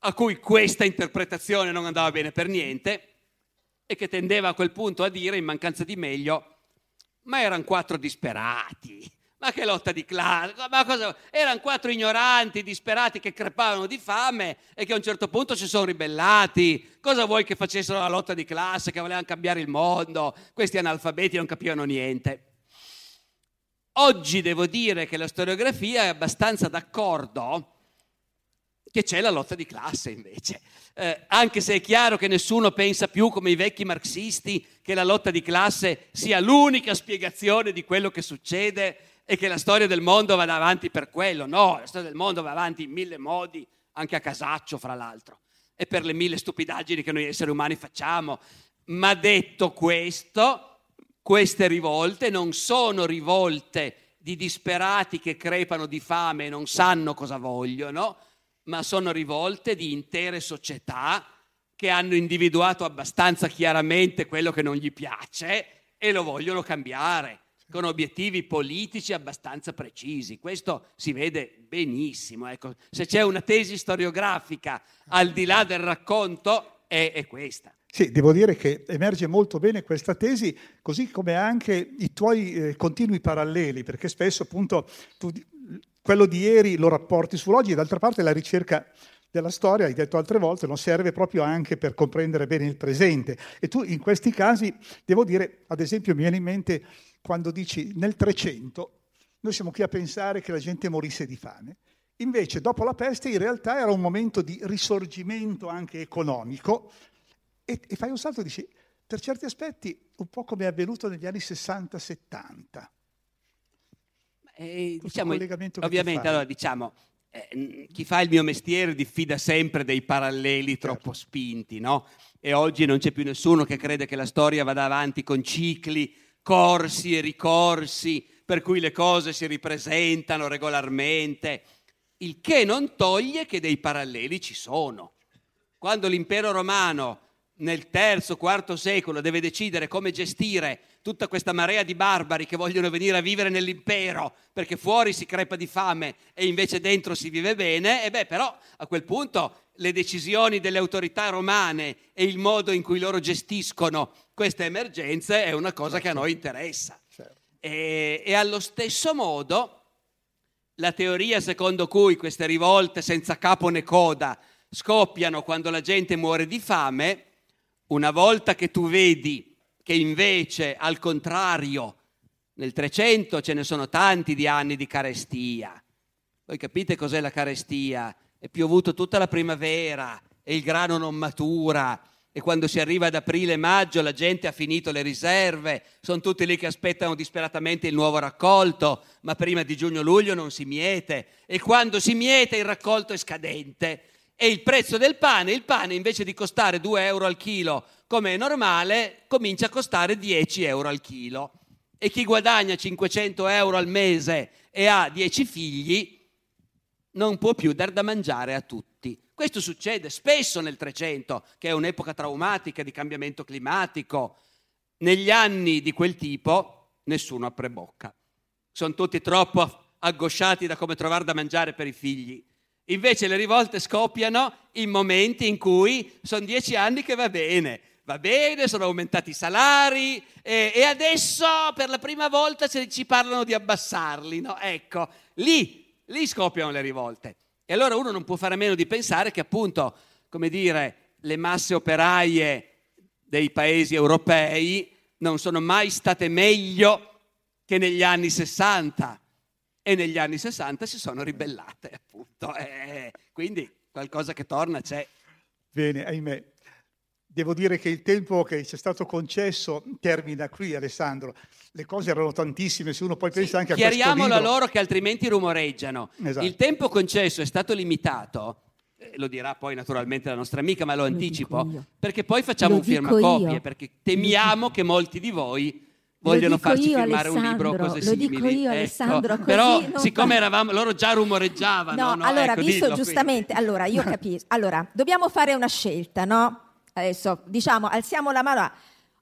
B: a cui questa interpretazione non andava bene per niente e che tendeva a quel punto a dire, in mancanza di meglio, ma erano quattro disperati, ma che lotta di classe? Erano quattro ignoranti, disperati che crepavano di fame e che a un certo punto si sono ribellati. Cosa vuoi che facessero la lotta di classe, che volevano cambiare il mondo? Questi analfabeti non capivano niente. Oggi devo dire che la storiografia è abbastanza d'accordo che c'è la lotta di classe invece. Eh, anche se è chiaro che nessuno pensa più come i vecchi marxisti che la lotta di classe sia l'unica spiegazione di quello che succede e che la storia del mondo vada avanti per quello. No, la storia del mondo va avanti in mille modi, anche a casaccio, fra l'altro, e per le mille stupidaggini che noi esseri umani facciamo. Ma detto questo, queste rivolte non sono rivolte di disperati che crepano di fame e non sanno cosa vogliono, ma sono rivolte di intere società che hanno individuato abbastanza chiaramente quello che non gli piace e lo vogliono cambiare con obiettivi politici abbastanza precisi. Questo si vede benissimo. Ecco, se c'è una tesi storiografica al di là del racconto, è, è questa.
A: Sì, devo dire che emerge molto bene questa tesi, così come anche i tuoi eh, continui paralleli, perché spesso appunto tu, quello di ieri lo rapporti sull'oggi e d'altra parte la ricerca della storia, hai detto altre volte, non serve proprio anche per comprendere bene il presente. E tu in questi casi, devo dire, ad esempio mi viene in mente quando dici nel 300 noi siamo qui a pensare che la gente morisse di fame. Invece dopo la peste in realtà era un momento di risorgimento anche economico e, e fai un salto e dici per certi aspetti un po' come è avvenuto negli anni 60-70.
B: Eh, diciamo, ovviamente, allora diciamo, eh, chi fa il mio mestiere diffida sempre dei paralleli certo. troppo spinti, no? E oggi non c'è più nessuno che crede che la storia vada avanti con cicli, corsi e ricorsi, per cui le cose si ripresentano regolarmente, il che non toglie che dei paralleli ci sono. Quando l'impero romano nel terzo, quarto secolo deve decidere come gestire tutta questa marea di barbari che vogliono venire a vivere nell'impero perché fuori si crepa di fame e invece dentro si vive bene, e beh però a quel punto le decisioni delle autorità romane e il modo in cui loro gestiscono queste emergenze è una cosa che a noi interessa. Certo. E, e allo stesso modo la teoria secondo cui queste rivolte senza capo né coda scoppiano quando la gente muore di fame, una volta che tu vedi che invece al contrario nel 300 ce ne sono tanti di anni di carestia. Voi capite cos'è la carestia? È piovuto tutta la primavera e il grano non matura. E quando si arriva ad aprile e maggio la gente ha finito le riserve, sono tutti lì che aspettano disperatamente il nuovo raccolto, ma prima di giugno-luglio non si miete. E quando si miete il raccolto è scadente. E il prezzo del pane, il pane invece di costare 2 euro al chilo come è normale, comincia a costare 10 euro al chilo. E chi guadagna 500 euro al mese e ha 10 figli non può più dar da mangiare a tutti. Questo succede spesso nel 300, che è un'epoca traumatica di cambiamento climatico. Negli anni di quel tipo nessuno apre bocca. Sono tutti troppo aggosciati da come trovare da mangiare per i figli. Invece le rivolte scoppiano in momenti in cui sono dieci anni che va bene, va bene, sono aumentati i salari e, e adesso per la prima volta ci parlano di abbassarli. No? Ecco, lì, lì scoppiano le rivolte. E allora uno non può fare a meno di pensare che appunto, come dire, le masse operaie dei paesi europei non sono mai state meglio che negli anni 60 e negli anni 60 si sono ribellate appunto. E quindi qualcosa che torna c'è.
A: Bene, ahimè. Devo dire che il tempo che ci è stato concesso termina qui, Alessandro. Le cose erano tantissime, se uno poi pensa sì, anche a questo
B: Chiariamolo a loro che altrimenti rumoreggiano. Esatto. Il tempo concesso è stato limitato, eh, lo dirà poi naturalmente la nostra amica, ma lo, lo anticipo, perché poi facciamo lo un firmacopie, perché temiamo che molti di voi vogliono farci
C: io,
B: firmare
C: un
B: libro cose
C: lo
B: simili.
C: Lo dico io, ecco. Alessandro.
B: Però, siccome fa... eravamo, loro già rumoreggiavano.
C: No,
B: no
C: allora,
B: ecco,
C: visto giustamente, qui. allora io capisco. Allora, dobbiamo fare una scelta, no? Adesso diciamo, alziamo la mano.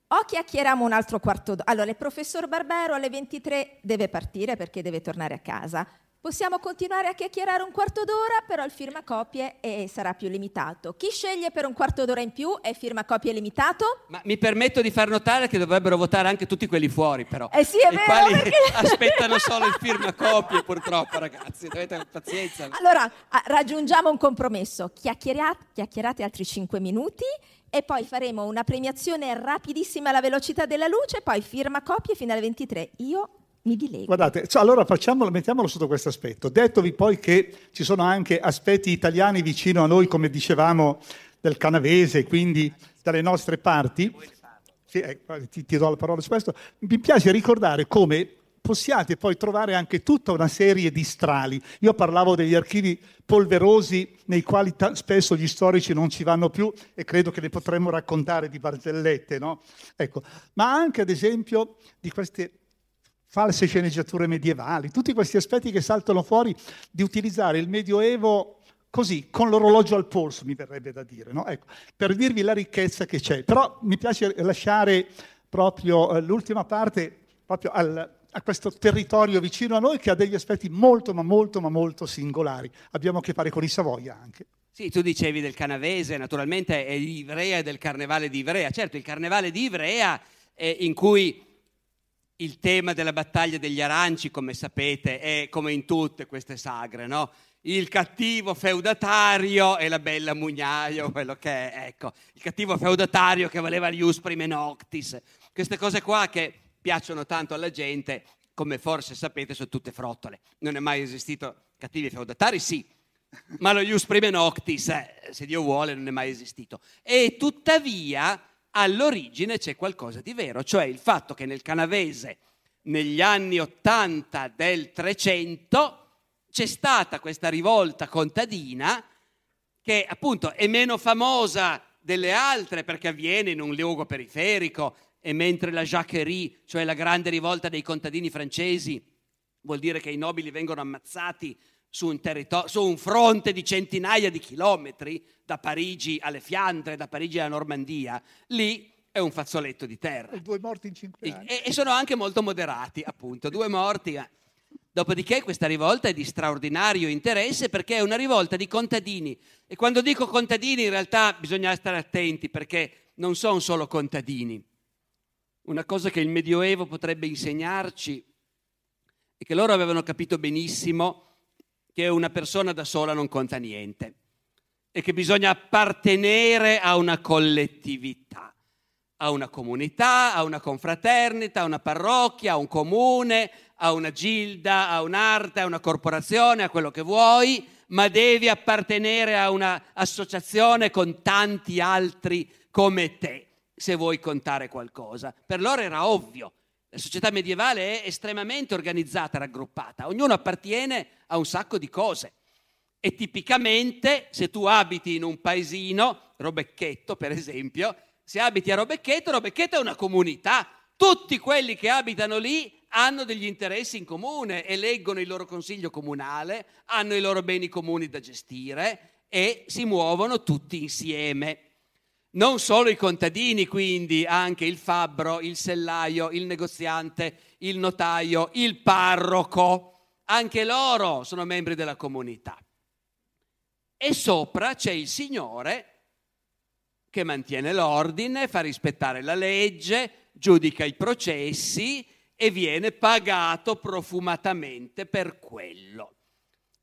C: O chiacchieriamo un altro quarto d'ora. Allora, il professor Barbero alle 23 deve partire perché deve tornare a casa. Possiamo continuare a chiacchierare un quarto d'ora, però il firmacopie e sarà più limitato. Chi sceglie per un quarto d'ora in più è firmacopie limitato?
B: Ma mi permetto di far notare che dovrebbero votare anche tutti quelli fuori, però.
C: Eh sì, è
B: I
C: vero,
B: quali
C: perché...
B: aspettano solo il firmacopie, purtroppo, ragazzi. Dovete pazienza.
C: Allora, raggiungiamo un compromesso. Chiacchierate, chiacchierate altri 5 minuti e poi faremo una premiazione rapidissima alla velocità della luce, poi firma copie fino alle 23. Io mi dilego.
A: Guardate, cioè, allora facciamolo, mettiamolo sotto questo aspetto. Dettovi poi che ci sono anche aspetti italiani vicino a noi, come dicevamo, del canavese, quindi dalle nostre parti. Sì, eh, ti, ti do la parola su questo. Mi piace ricordare come possiate poi trovare anche tutta una serie di strali. Io parlavo degli archivi polverosi nei quali t- spesso gli storici non ci vanno più e credo che ne potremmo raccontare di barzellette, no? Ecco. Ma anche ad esempio di queste false sceneggiature medievali, tutti questi aspetti che saltano fuori di utilizzare il Medioevo così, con l'orologio al polso, mi verrebbe da dire, no? ecco, per dirvi la ricchezza che c'è. Però mi piace lasciare proprio eh, l'ultima parte proprio al, a questo territorio vicino a noi che ha degli aspetti molto, ma molto, ma molto singolari. Abbiamo a che fare con i Savoia anche.
B: Sì, tu dicevi del canavese, naturalmente è Ivrea e del carnevale di Ivrea. Certo, il carnevale di Ivrea è in cui il tema della battaglia degli aranci, come sapete, è come in tutte queste sagre, no? Il cattivo feudatario e la bella mugnaio, quello che è, ecco, il cattivo feudatario che voleva gli usprime noctis. Queste cose qua che piacciono tanto alla gente, come forse sapete, sono tutte frottole. Non è mai esistito cattivi feudatari, sì, ma lo ius prime noctis, eh, se Dio vuole, non è mai esistito. E tuttavia all'origine c'è qualcosa di vero, cioè il fatto che nel canavese negli anni 80 del 300 c'è stata questa rivolta contadina che appunto è meno famosa delle altre perché avviene in un luogo periferico e mentre la Jacquerie, cioè la grande rivolta dei contadini francesi, vuol dire che i nobili vengono ammazzati su un, territorio, su un fronte di centinaia di chilometri, da Parigi alle Fiandre, da Parigi alla Normandia, lì è un fazzoletto di terra.
A: Due morti in cinque anni.
B: E, e sono anche molto moderati, appunto, due morti. Dopodiché questa rivolta è di straordinario interesse perché è una rivolta di contadini. E quando dico contadini in realtà bisogna stare attenti perché non sono solo contadini. Una cosa che il Medioevo potrebbe insegnarci è che loro avevano capito benissimo che una persona da sola non conta niente e che bisogna appartenere a una collettività, a una comunità, a una confraternita, a una parrocchia, a un comune, a una gilda, a un'arte, a una corporazione, a quello che vuoi, ma devi appartenere a un'associazione con tanti altri come te, se vuoi contare qualcosa. Per loro era ovvio. La società medievale è estremamente organizzata, raggruppata, ognuno appartiene a un sacco di cose. E tipicamente se tu abiti in un paesino, Robecchetto per esempio, se abiti a Robecchetto, Robecchetto è una comunità, tutti quelli che abitano lì hanno degli interessi in comune, eleggono il loro consiglio comunale, hanno i loro beni comuni da gestire e si muovono tutti insieme. Non solo i contadini, quindi anche il fabbro, il sellaio, il negoziante, il notaio, il parroco, anche loro sono membri della comunità. E sopra c'è il Signore che mantiene l'ordine, fa rispettare la legge, giudica i processi e viene pagato profumatamente per quello.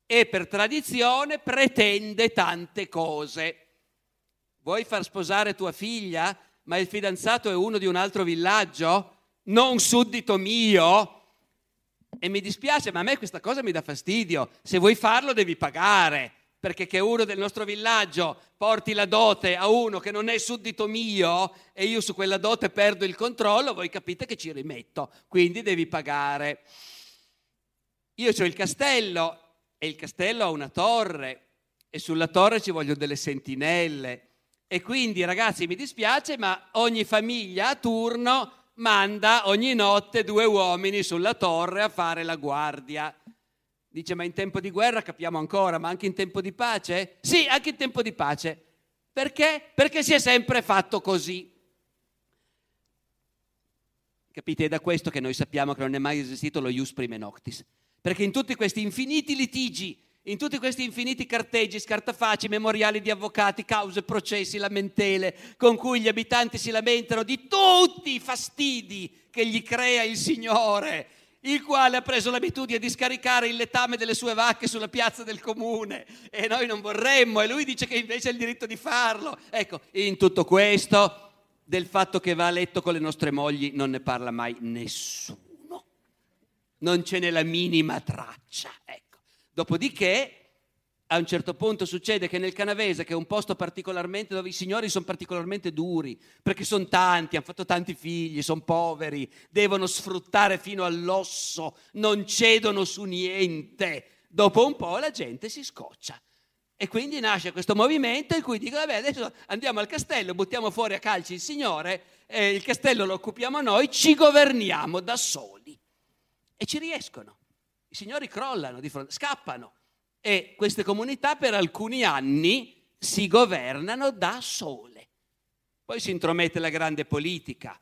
B: E per tradizione pretende tante cose Vuoi far sposare tua figlia, ma il fidanzato è uno di un altro villaggio? Non suddito mio? E mi dispiace, ma a me questa cosa mi dà fastidio. Se vuoi farlo devi pagare, perché che uno del nostro villaggio porti la dote a uno che non è suddito mio e io su quella dote perdo il controllo, voi capite che ci rimetto, quindi devi pagare. Io ho il castello e il castello ha una torre e sulla torre ci vogliono delle sentinelle e quindi ragazzi mi dispiace, ma ogni famiglia a turno manda ogni notte due uomini sulla torre a fare la guardia. Dice, ma in tempo di guerra capiamo ancora, ma anche in tempo di pace? Sì, anche in tempo di pace. Perché? Perché si è sempre fatto così. Capite? È da questo che noi sappiamo che non è mai esistito lo ius prime noctis. Perché in tutti questi infiniti litigi in tutti questi infiniti carteggi, scartafaci, memoriali di avvocati, cause, processi, lamentele, con cui gli abitanti si lamentano di tutti i fastidi che gli crea il Signore, il quale ha preso l'abitudine di scaricare il letame delle sue vacche sulla piazza del comune e noi non vorremmo e lui dice che invece ha il diritto di farlo. Ecco, in tutto questo del fatto che va a letto con le nostre mogli non ne parla mai nessuno. Non ce n'è la minima traccia. Dopodiché, a un certo punto succede che nel Canavese, che è un posto particolarmente dove i signori sono particolarmente duri, perché sono tanti, hanno fatto tanti figli, sono poveri, devono sfruttare fino all'osso, non cedono su niente. Dopo un po' la gente si scoccia. E quindi nasce questo movimento in cui dicono, vabbè, adesso andiamo al castello, buttiamo fuori a calci il signore, eh, il castello lo occupiamo noi, ci governiamo da soli. E ci riescono. I signori crollano, di fronte, scappano e queste comunità per alcuni anni si governano da sole. Poi si intromette la grande politica.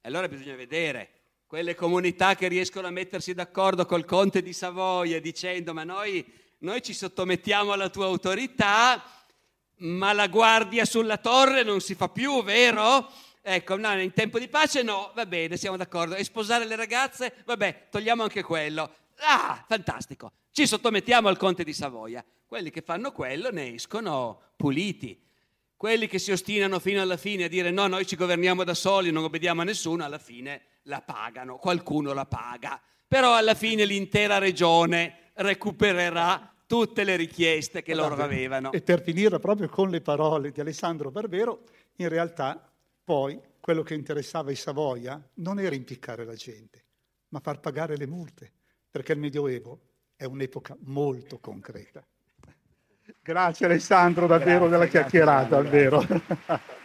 B: E allora bisogna vedere quelle comunità che riescono a mettersi d'accordo col conte di Savoia dicendo ma noi, noi ci sottomettiamo alla tua autorità, ma la guardia sulla torre non si fa più, vero? Ecco, no, in tempo di pace no, va bene, siamo d'accordo. E sposare le ragazze, vabbè, togliamo anche quello. Ah, fantastico, ci sottomettiamo al conte di Savoia. Quelli che fanno quello ne escono puliti. Quelli che si ostinano fino alla fine a dire no, noi ci governiamo da soli, non obbediamo a nessuno, alla fine la pagano, qualcuno la paga. Però alla fine l'intera regione recupererà tutte le richieste che loro avevano.
A: E per finire proprio con le parole di Alessandro Barbero, in realtà Poi quello che interessava ai Savoia non era impiccare la gente, ma far pagare le multe, perché il Medioevo è un'epoca molto concreta. Grazie Alessandro davvero grazie, della chiacchierata, davvero.